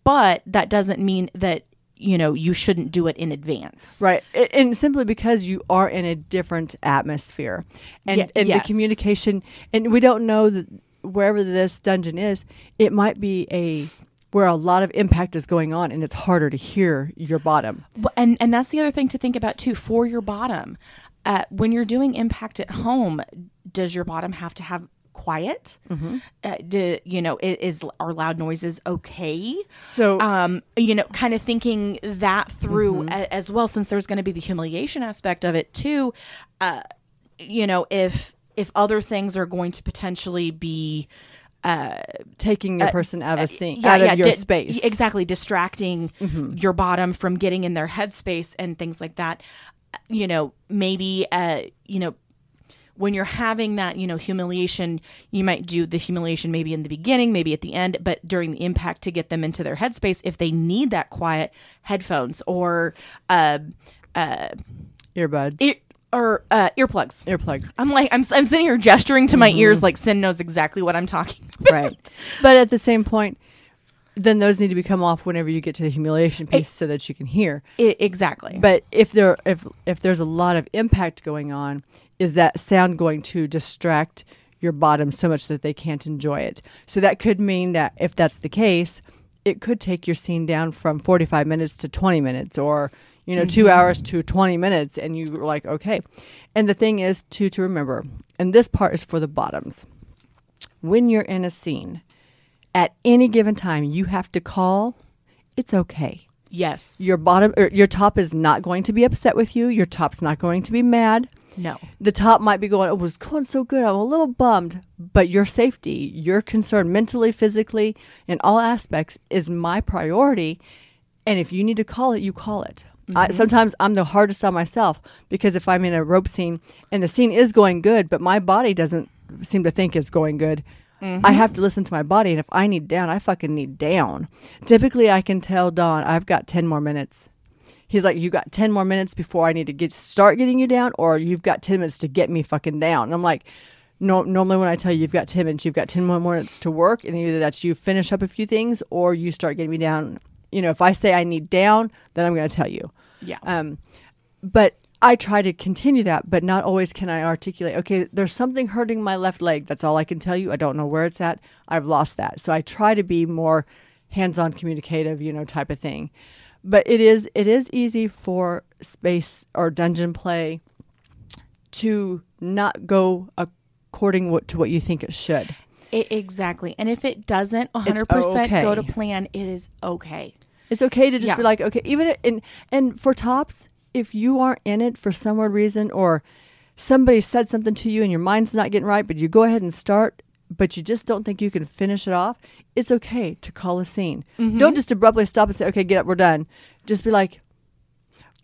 but that doesn't mean that, you know, you shouldn't do it in advance. Right. And simply because you are in a different atmosphere. And Ye- and yes. the communication and we don't know that wherever this dungeon is, it might be a where a lot of impact is going on and it's harder to hear your bottom. Well, and and that's the other thing to think about too for your bottom. Uh, when you're doing impact at home, does your bottom have to have quiet? Mm-hmm. Uh, do you know is are loud noises okay? So um, you know, kind of thinking that through Mm-hmm. a- as well, since there's going to be the humiliation aspect of it too. Uh, you know, if if other things are going to potentially be taking your person out of a scene, uh, yeah, out of your di- space. exactly distracting your bottom from getting in their headspace and things like that. You know, maybe uh, you know when you're having that, you know, humiliation, you might do the humiliation maybe in the beginning, maybe at the end, but during the impact to get them into their headspace, if they need that quiet, headphones or uh, uh, Earbuds, ear, or uh, earplugs. earplugs. I'm like, I'm, I'm sitting here gesturing to my ears like Sin knows exactly what I'm talking about. right. But at the same point, then those need to become off whenever you get to the humiliation piece so that you can hear. I- exactly. But if there if if there's a lot of impact going on, is that sound going to distract your bottom so much that they can't enjoy it? So that could mean that if that's the case, it could take your scene down from 45 minutes to 20 minutes or you know 2 mm-hmm. hours to 20 minutes and you're like okay. And the thing is to to remember, and this part is for the bottoms. When you're in a scene, at any given time you have to call, it's okay yes. your bottom or your top is not going to be upset with you your top's not going to be mad No. the top might be going it was going so good i'm a little bummed but your safety your concern mentally physically in all aspects is my priority and if you need to call it you call it I, mm-hmm. sometimes i'm the hardest on myself because if i'm in a rope scene and the scene is going good but my body doesn't seem to think it's going good I mm-hmm. have to listen to my body, and if I need down, I fucking need down. Typically, I can tell Don I've got ten more minutes. He's like, "You got ten more minutes before I need to get start getting you down, or you've got ten minutes to get me fucking down." And I'm like, "No." Normally, when I tell you you've got ten minutes, you've got ten more minutes to work, and either that's you finish up a few things, or you start getting me down. You know, if I say I need down, then I'm going to tell you. Yeah. Um, but I try to continue that, but not always can I articulate, okay, there's something hurting my left leg. That's all I can tell you. I don't know where it's at. I've lost that. So I try to be more hands on communicative, you know, type of thing. But it is it is easy for space or dungeon play to not go according to what you think it should. I- exactly. And if it doesn't 100% go to plan, it is okay. It's okay to just Yeah. be like, okay, even in and for tops, if you aren't in it for some weird reason or somebody said something to you and your mind's not getting right, but you go ahead and start, but you just don't think you can finish it off, it's okay to call a scene. Mm-hmm. Don't just abruptly stop and say, okay, get up, we're done. Just be like,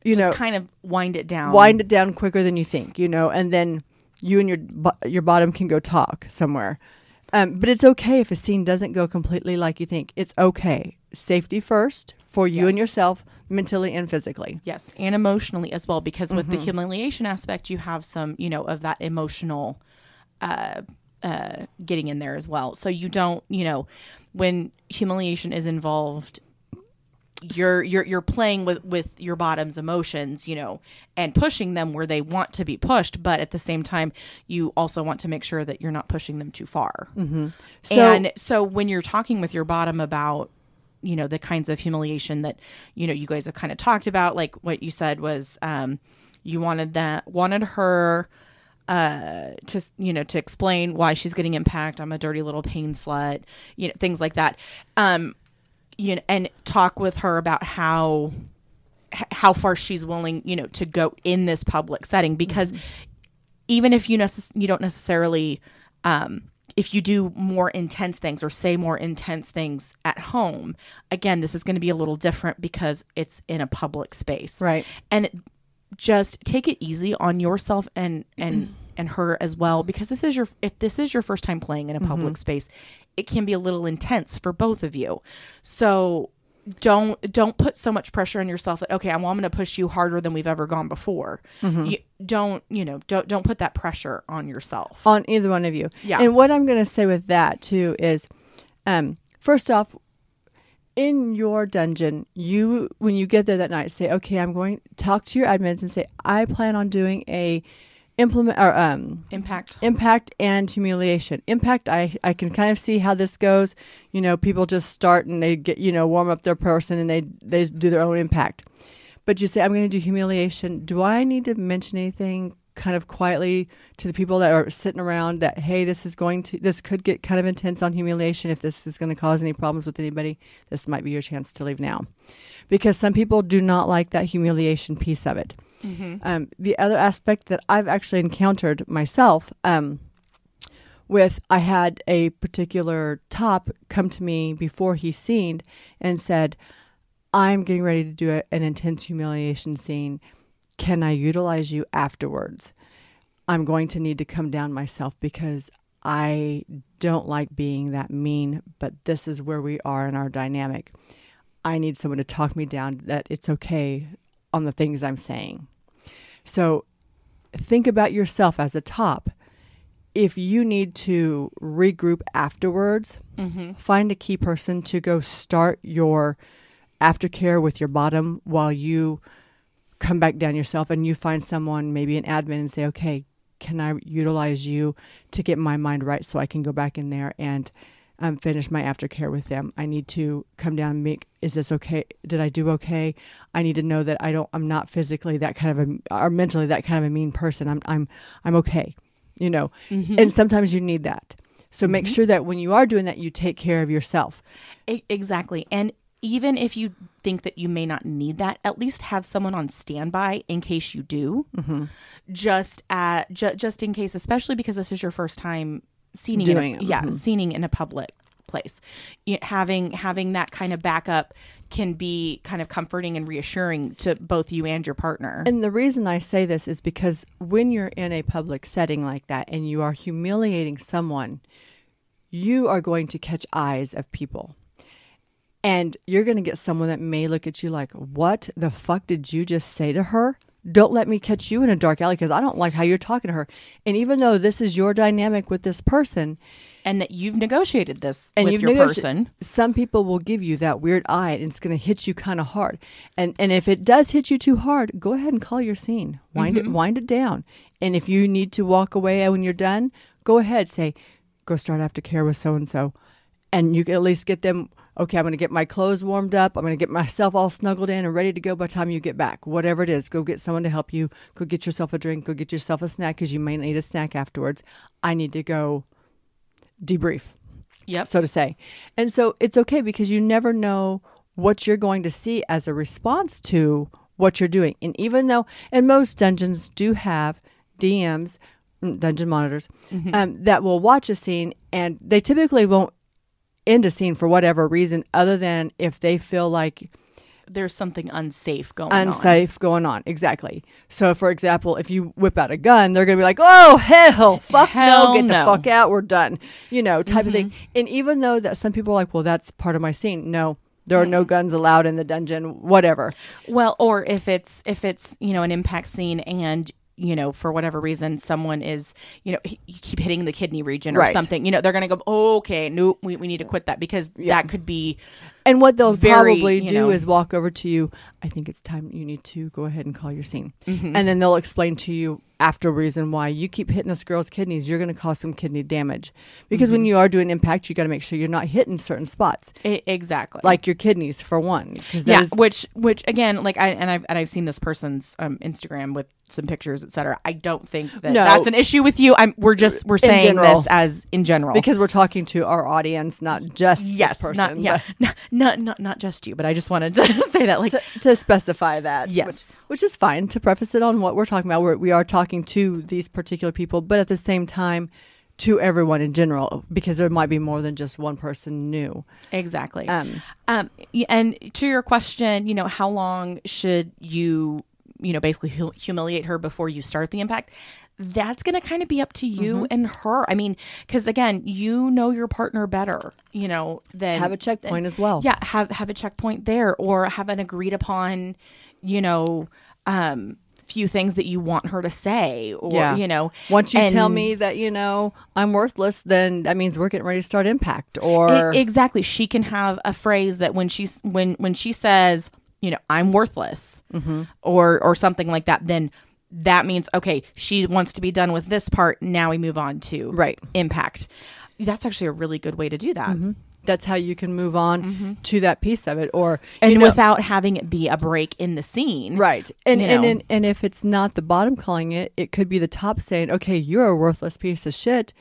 you Just know, kind of wind it down. wind it down quicker than you think, you know, and then you and your your bottom can go talk somewhere. Um, but it's okay if a scene doesn't go completely like you think. It's okay. Safety first for you and yourself, mentally and physically. Yes, and emotionally as well, because with Mm-hmm. the humiliation aspect, you have some, you know, of that emotional uh, uh, getting in there as well. So you don't, you know, when humiliation is involved, you're you're you're playing with with your bottom's emotions, you know, and pushing them where they want to be pushed, but at the same time, you also want to make sure that you're not pushing them too far. So and so when you're talking with your bottom about you know the kinds of humiliation that you know you guys have kind of talked about like what you said was um you wanted that wanted her uh to you know to explain why she's getting impact i'm a dirty little pain slut you know things like that. Um you know and talk with her about how how far she's willing you know to go in this public setting because even if you necess- you don't necessarily um, if you do more intense things or say more intense things at home again this is going to be a little different because it's in a public space. Right. and just take it easy on yourself and and and her as well because this is your if this is your first time playing in a public mm-hmm. space it can be a little intense for both of you. So don't don't put so much pressure on yourself that okay I'm, well, I'm going to push you harder than we've ever gone before you don't you know don't don't put that pressure on yourself on either one of you. Yeah. And what I'm going to say with that too is, um, first off, in your dungeon, you when you get there that night, say, okay, I'm going talk to your admins and say, I plan on doing a implement or um impact. impact and humiliation. Impact i i can kind of see how this goes. You know people just start and they get you know warm up their person and they they do their own impact. But you say i'm going to do humiliation. Do i need to mention anything kind of quietly to the people that are sitting around that hey this is going to this could get kind of intense on humiliation if this is going to cause any problems with anybody. This might be your chance to leave now. Because some people do not like that humiliation piece of it um, the other aspect that I've actually encountered myself um, with, I had a particular top come to me before he scened and said, I'm getting ready to do a, an intense humiliation scene. Can I utilize you afterwards? I'm going to need to come down myself because I don't like being that mean, but this is where we are in our dynamic. I need someone to talk me down that it's okay on the things I'm saying. So think about yourself as a top. If you need to regroup afterwards, mm-hmm. find a key person to go start your aftercare with your bottom while you come back down yourself and you find someone, maybe an admin, and say, okay, can I utilize you to get my mind right so I can go back in there and um, finish my aftercare with them. I need to come down and make, is this okay? Did I do okay? I need to know that I don't, I'm not physically that kind of a, or mentally that kind of a mean person. I'm, I'm, I'm okay, you know, and sometimes you need that. So make sure that when you are doing that, you take care of yourself. Exactly. And even if you think that you may not need that, at least have someone on standby in case you do. Mm-hmm. Just at ju- just in case, especially because this is your first time scening, Doing in it, a, yeah, mhm. scening in a public place. Having having that kind of backup can be kind of comforting and reassuring to both you and your partner. And the reason I say this is because when you're in a public setting like that and you are humiliating someone, you are going to catch eyes of people. And you're going to get someone that may look at you like, What the fuck did you just say to her? Don't let me catch you in a dark alley because I don't like how you're talking to her. And even though this is your dynamic with this person, and that you've negotiated this and with your negoti- person. Some people will give you that weird eye, and it's going to hit you kind of hard. And and if it does hit you too hard, go ahead and call your scene. Wind Mm-hmm. it, wind it down. And if you need to walk away when you're done, go ahead. Say, go start aftercare with so and so, and you can at least get them. Okay, I'm going to get my clothes warmed up. I'm going to get myself all snuggled in and ready to go by the time you get back. Whatever it is, go get someone to help you. Go get yourself a drink. Go get yourself a snack because you may need a snack afterwards. I need to go debrief Yep. so to say. And so it's okay because you never know what you're going to see as a response to what you're doing. And even though, and most dungeons do have DMs, mm, dungeon monitors, um, that will watch a scene and they typically won't end a scene for whatever reason other than if they feel like There's something unsafe going on. unsafe going on. Exactly. So, for example, if you whip out a gun, they're going to be like, "Oh hell, fuck Hell no, get no. the fuck out, we're done," you know, type of thing. Mm-hmm. And even though that some people are like, "Well, that's part of my scene," no, there are no guns allowed in the dungeon. Whatever. Well, or if it's if it's you know an impact scene and you know for whatever reason someone is you know you keep hitting the kidney region or Right. something, you know they're gonna go oh, okay, no, we, we need to quit that because that could be And what they'll Very, probably do know- is walk over to you. I think it's time you need to go ahead and call your scene, Mm-hmm. and then they'll explain to you after reason why you keep hitting this girl's kidneys. You're going to cause some kidney damage because Mm-hmm. when you are doing impact, you got to make sure you're not hitting certain spots. exactly like your kidneys for one. yeah, is- which which again, like I and I've and I've seen this person's um, Instagram with some pictures, etc. I don't think that No. that's an issue with you. I'm we're just we're saying general. this as in general because we're talking to our audience, not just yes, this person. not yeah, not, not not not just you, but I just wanted to say that like To, to specify that, Yes. which, which is fine to preface it on what we're talking about. We're, we are talking to these particular people, but at the same time, to everyone in general, because there might be more than just one person new. exactly. Um, Um, and to your question, you know, how long should you you know, basically hu- humiliate her before you start the impact. That's going to kind of be up to you and her. I mean, because again, you know your partner better, you know, than Have a checkpoint as well. yeah, have have a checkpoint there, or have an agreed upon, you know, um, few things that you want her to say, or Yeah. you know, Once you tell me that you know I'm worthless, then that means we're getting ready to start impact. Or E- exactly, she can have a phrase that when she's when when she says, you know, I'm worthless, Mm-hmm. or or something like that, then that means okay, she wants to be done with this part. Now we move on to Right. impact. That's actually a really good way to do that. that's how you can move on to that piece of it. Or and know- without having it be a break in the scene Right. And and, and and if it's not the bottom calling it, it could be the top saying, "Okay, you're a worthless piece of shit."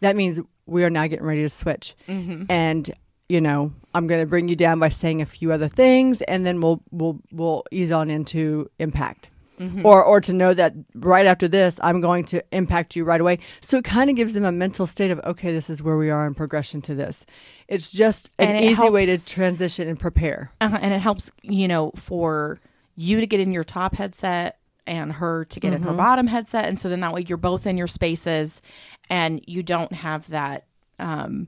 That means we are now getting ready to switch. Mm-hmm. And you know, I'm going to bring you down by saying a few other things and then we'll we'll we'll ease on into impact. Mm-hmm. Or or to know that right after this, I'm going to impact you right away. So it kind of gives them a mental state of, "Okay, this is where we are in progression to this." It's just an easy way to transition and prepare. uh and it helps you know for you to get in your top headset and her to get in Mm-hmm. her bottom headset and so then that way you're both in your spaces and you don't have that um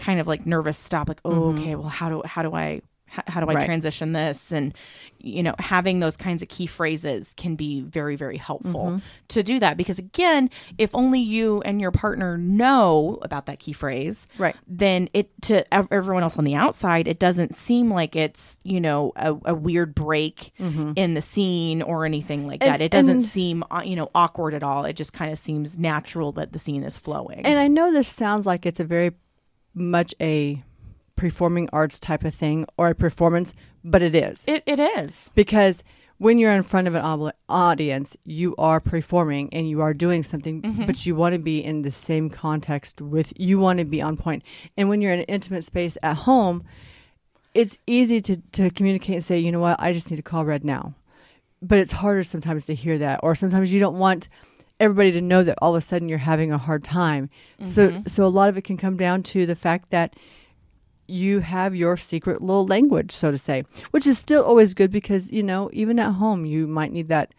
kind of like nervous stop like oh okay well how do how do i how, how do i Mm-hmm. Right. transition this and you know having those kinds of key phrases can be very very helpful Mm-hmm. to do that because again if only you and your partner know about that key phrase Right. then it to everyone else on the outside it doesn't seem like it's you know a, a weird break in the scene or anything like And- that it doesn't and- seem uh, you know awkward at all it just kind of seems natural that the scene is flowing And I know this sounds like it's a very much a performing arts type of thing or a performance, but it is. it, it is because when you're in front of an audience, you are performing and you are doing something, mm-hmm. but you want to be in the same context with, you want to be on point. And when you're in an intimate space at home, it's easy to, to communicate and say, you know what, I just need to call red now. But it's harder sometimes to hear that, or sometimes you don't want everybody to know that all of a sudden you're having a hard time. So, mm-hmm. so a lot of it can come down to the fact that you have your secret little language, so to say, which is still always good because you know even at home you might need that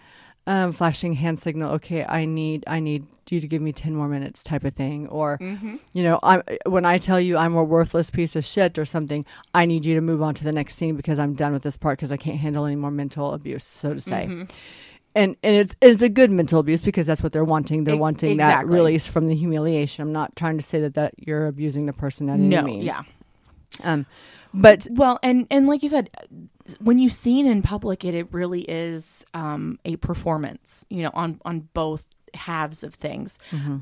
um, flashing hand signal. Okay, I need I need you to give me ten more minutes, type of thing, or mm-hmm. you know, I when I tell you I'm a worthless piece of shit or something, I need you to move on to the next scene because I'm done with this part because I can't handle any more mental abuse, so to say. Mm-hmm. And and it's it's a good mental abuse because that's what they're wanting. They're wanting that release from the humiliation. I'm not trying to say that that you're abusing the person at no any means. yeah Um, but well and and like you said when you seen in public it it really is um a performance you know on on both halves of things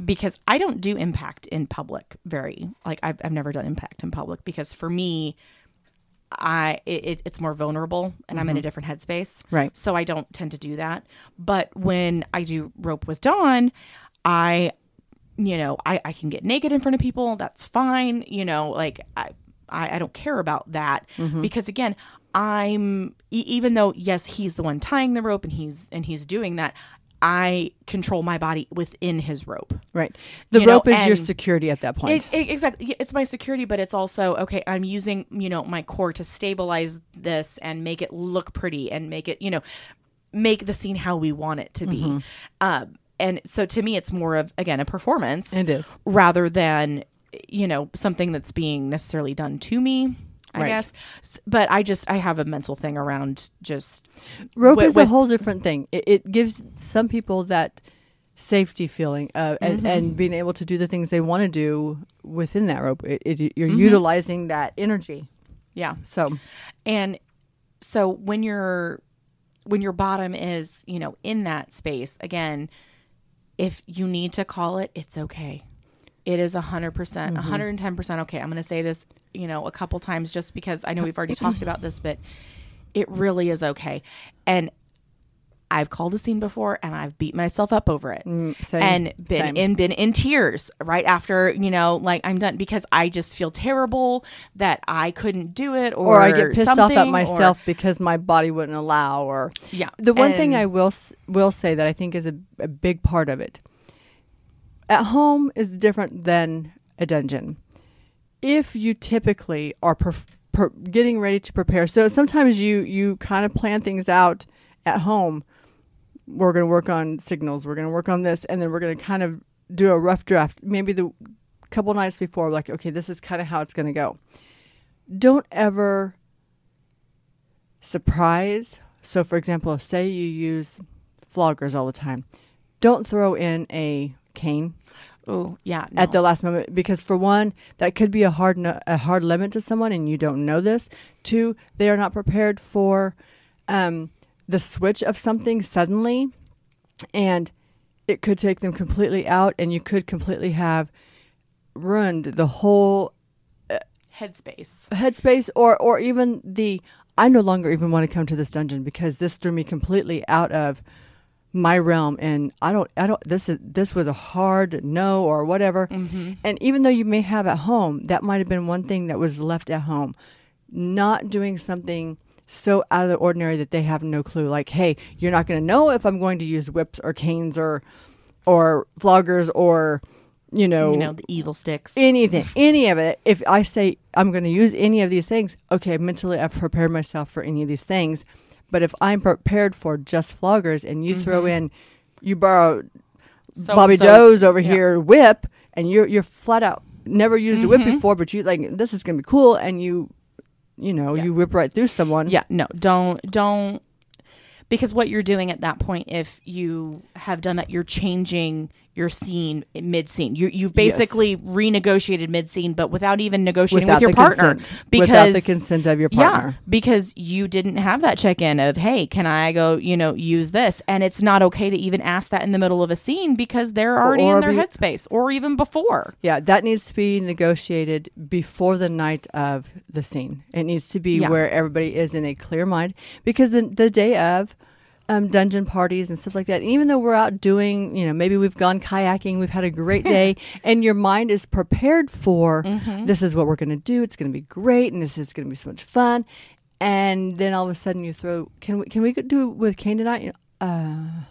because i don't do impact in public very like I've, I've never done impact in public because for me i it, it- it's more vulnerable and i'm in a mm-hmm. different headspace. Right. so i don't tend to do that. But when i do rope with Don i you know i i can get naked in front of people. That's fine. You know like i i, I don't care about that mm-hmm. because again i'm e- even though yes he's the one tying the rope and he's and he's doing that i control my body within his rope Right. The You know, rope is your security at that point. it, it- exactly. It's my security, but it's also okay. I'm using you know my core to stabilize this and make it look pretty and make it you know make the scene how we want it to be. Mm-hmm. Um, and so to me, it's more of again a performance It is. rather than you know something that's being necessarily done to me. I Right. guess, but I just I have a mental thing around just Rope is a with- whole different thing. It, it gives some people that safety feeling uh, Mm-hmm. and, and being able to do the things they want to do within that rope. It, it, you're Mm-hmm. utilizing that energy. yeah. So, And so when your when your bottom is, you know, in that space, again, if you need to call it, it's okay. It is 100%, percent 110% okay. I'm going to say this, you know, a couple times just because I know we've already talked about this, but it really is okay. And I've called a scene before and I've beat myself up over it mm, same, and been same. in been in tears right after you know like I'm done because I just feel terrible that I couldn't do it or, or I get pissed off at or- myself because my body wouldn't allow or yeah The one thing I will will say that I think is a, a big part of it. At home is different than a dungeon. If you typically are per- getting ready to prepare, so sometimes you you kind of plan things out at home, we're going to work on signals. We're going to work on this, and then we're going to kind of do a rough draft. Maybe the couple nights before, like, okay, this is kind of how it's going to go. Don't ever surprise. So, for example, say you use floggers all the time. Don't throw in a cane Oh, yeah. at the last moment because for one that could be a hard no- a hard limit to someone and you don't know this two they are not prepared for um, the switch of something suddenly and it could take them completely out and you could completely have ruined the whole headspace. headspace or or even the I no longer even want to come to this dungeon because this threw me completely out of my realm and I don't I don't this is this was a hard no or whatever. Mm-hmm. And even though you may have at home, that might have been one thing that was left at home. Not doing something so out of the ordinary that they have no clue. Like, hey, you're not going to know if I'm going to use whips or canes or or floggers or you know, You know, the evil sticks. anything, any of it. If I say I'm going to use any of these things, okay, mentally I've prepared myself for any of these things. But if I'm prepared for just floggers and you throw in, you borrow So- Bobby so- Joe's over yeah. here whip, and you're you're flat out never used a whip Mhm. before, but you like this is gonna be cool, and you, you know, Yeah. you whip right through someone. Yeah, no, don't don't because what you're doing at that point, if you have done that, you're changing your scene mid scene. You you've Yes. basically renegotiated mid scene, but without even negotiating without with your partner consent, because without the consent of your partner. Yeah, because you didn't have that check in of, hey, can I go, you know, use this? And it's not okay to even ask that in the middle of a scene because they're already or in their be- headspace or even before. Yeah, that needs to be negotiated before the night of the scene. It needs to be Yeah. where everybody is in a clear mind because the the day of um, dungeon parties and stuff like that. And even though we're out doing, you know, maybe we've gone kayaking, we've had a great day, and your mind is prepared for Mm-hmm. this is what we're going to do. It's going to be great, and this is going to be so much fun. And then all of a sudden you throw, can we can we do it with cane tonight? You know, uh,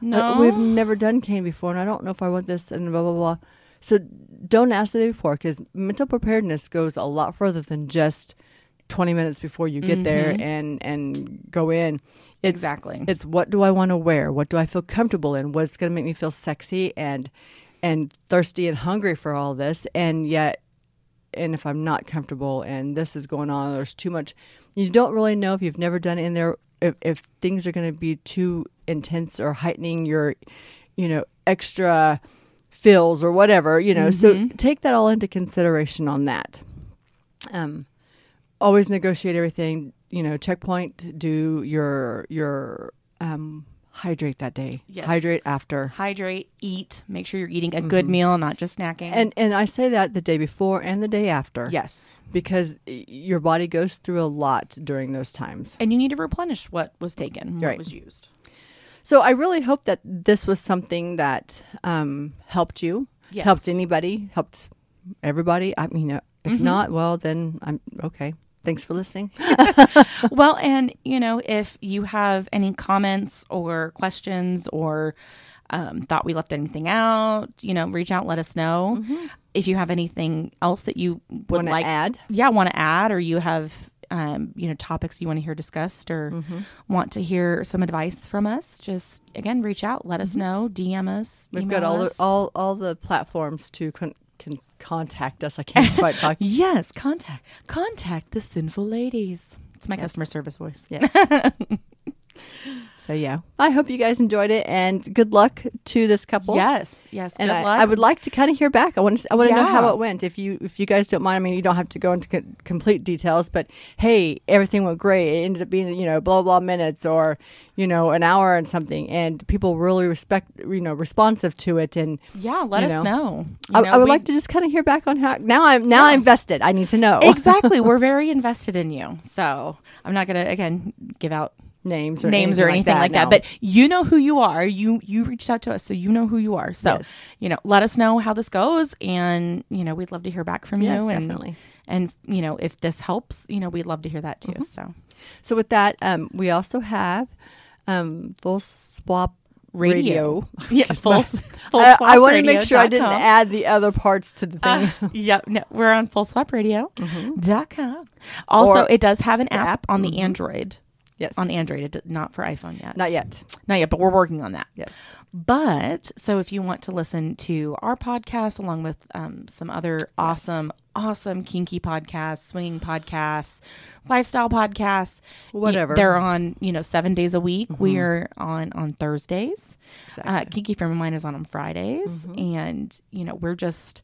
No, uh, we've never done cane before, and I don't know if I want this, and blah blah blah. So don't ask the day before, because mental preparedness goes a lot further than just twenty minutes before you get there Mhm. and and go in. It's, exactly. It's what do I want to wear? What do I feel comfortable in? What's going to make me feel sexy and and thirsty and hungry for all this? And yet, and if I'm not comfortable and this is going on, there's too much. You don't really know if you've never done it in there. If, if things are going to be too intense or heightening your, you know, extra fills or whatever, you know. So Mhm. take that all into consideration on that. Um, always negotiate everything. You know, checkpoint. Do your your um hydrate that day. Yes. Hydrate after. Hydrate, eat, make sure you're eating a good Mhm. meal, not just snacking. And and I say that the day before and the day after. yes. Because your body goes through a lot during those times. And you need to replenish what was taken, what Right. was used. So I really hope that this was something that um, helped you, Yes. helped anybody, helped everybody. I mean, uh, if Mhm. not, well, then I'm okay. Thanks for listening. well, and you know, if you have any comments or questions or um, thought we left anything out, you know, reach out, let us know. If you have anything else that you would Want to like, add? yeah, want to add, or you have, um, you know, topics you want to hear discussed, or Mm-hmm. want to hear some advice from us, just again, reach out, let us know, DM us. We've got all the, all all the platforms to con- can contact us. I can't quite talk. Yes, contact contact the sinful ladies. It's my Yes. customer service voice. Yes. so yeah, I hope you guys enjoyed it, and good luck to this couple. Yes, yes. And good I, luck. I would like to kind of hear back. I want to. I want to know how it went. If you if you guys don't mind, I mean, you don't have to go into co- complete details, but hey, everything went great. It ended up being you know blah blah minutes or you know an hour and something, and people really respect you know responsive to it. And Yeah, let us know. know. I, know, I would we- like to just kind of hear back on how. Now I'm now Yeah. I'm invested. I need to know exactly. We're very invested in you. So I'm not gonna again give out names or names or anything like that. no. But you know who you are. You you reached out to us, so you know who you are. So Yes. you know, let us know how this goes, and you know, we'd love to hear back from yes, you. And definitely. and you know, if this helps, you know, we'd love to hear that too. Mm-hmm. So So with that, um, we also have um, full swap Radio. yeah, full, full I, I want to make sure I didn't add the other parts to the thing. Uh, yep, no, we're on fullswapradio.com. Also, Or it does have an app, app, on the mhm. Android Yes. on Android, it, not for iPhone yet. Not yet. Not yet, but we're working on that. Yes. But so if you want to listen to our podcast along with um, some other awesome, awesome kinky podcasts, swinging podcasts, lifestyle podcasts, y- Whatever. they're on you know seven days a week. We are on on Thursdays. Exactly. Uh, kinky Frame of Mind is on on Fridays, and you know we're just.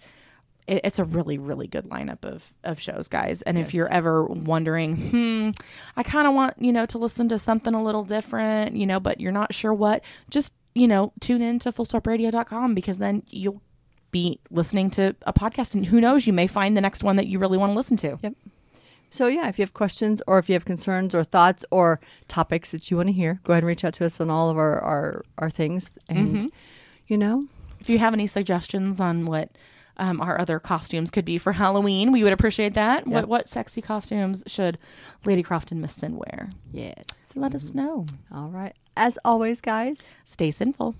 It, it's a really, really good lineup of, of shows, guys. And if you're ever wondering, hmm, I kind of want, you know, to listen to something a little different, you know, but you're not sure what, just, you know, tune in to fullswapradio.com because then you'll be listening to a podcast and who knows, you may find the next one that you really want to listen to. Yep. So yeah, if you have questions or if you have concerns or thoughts or topics that you want to hear, go ahead and reach out to us on all of our our, our things. And you know, If you have any suggestions on what um, our other costumes could be for Halloween, we would appreciate that. What Yep. what sexy costumes should Lady Croft and Miss Sin wear? yes. Let us know. All right. As always, guys, Stay sinful.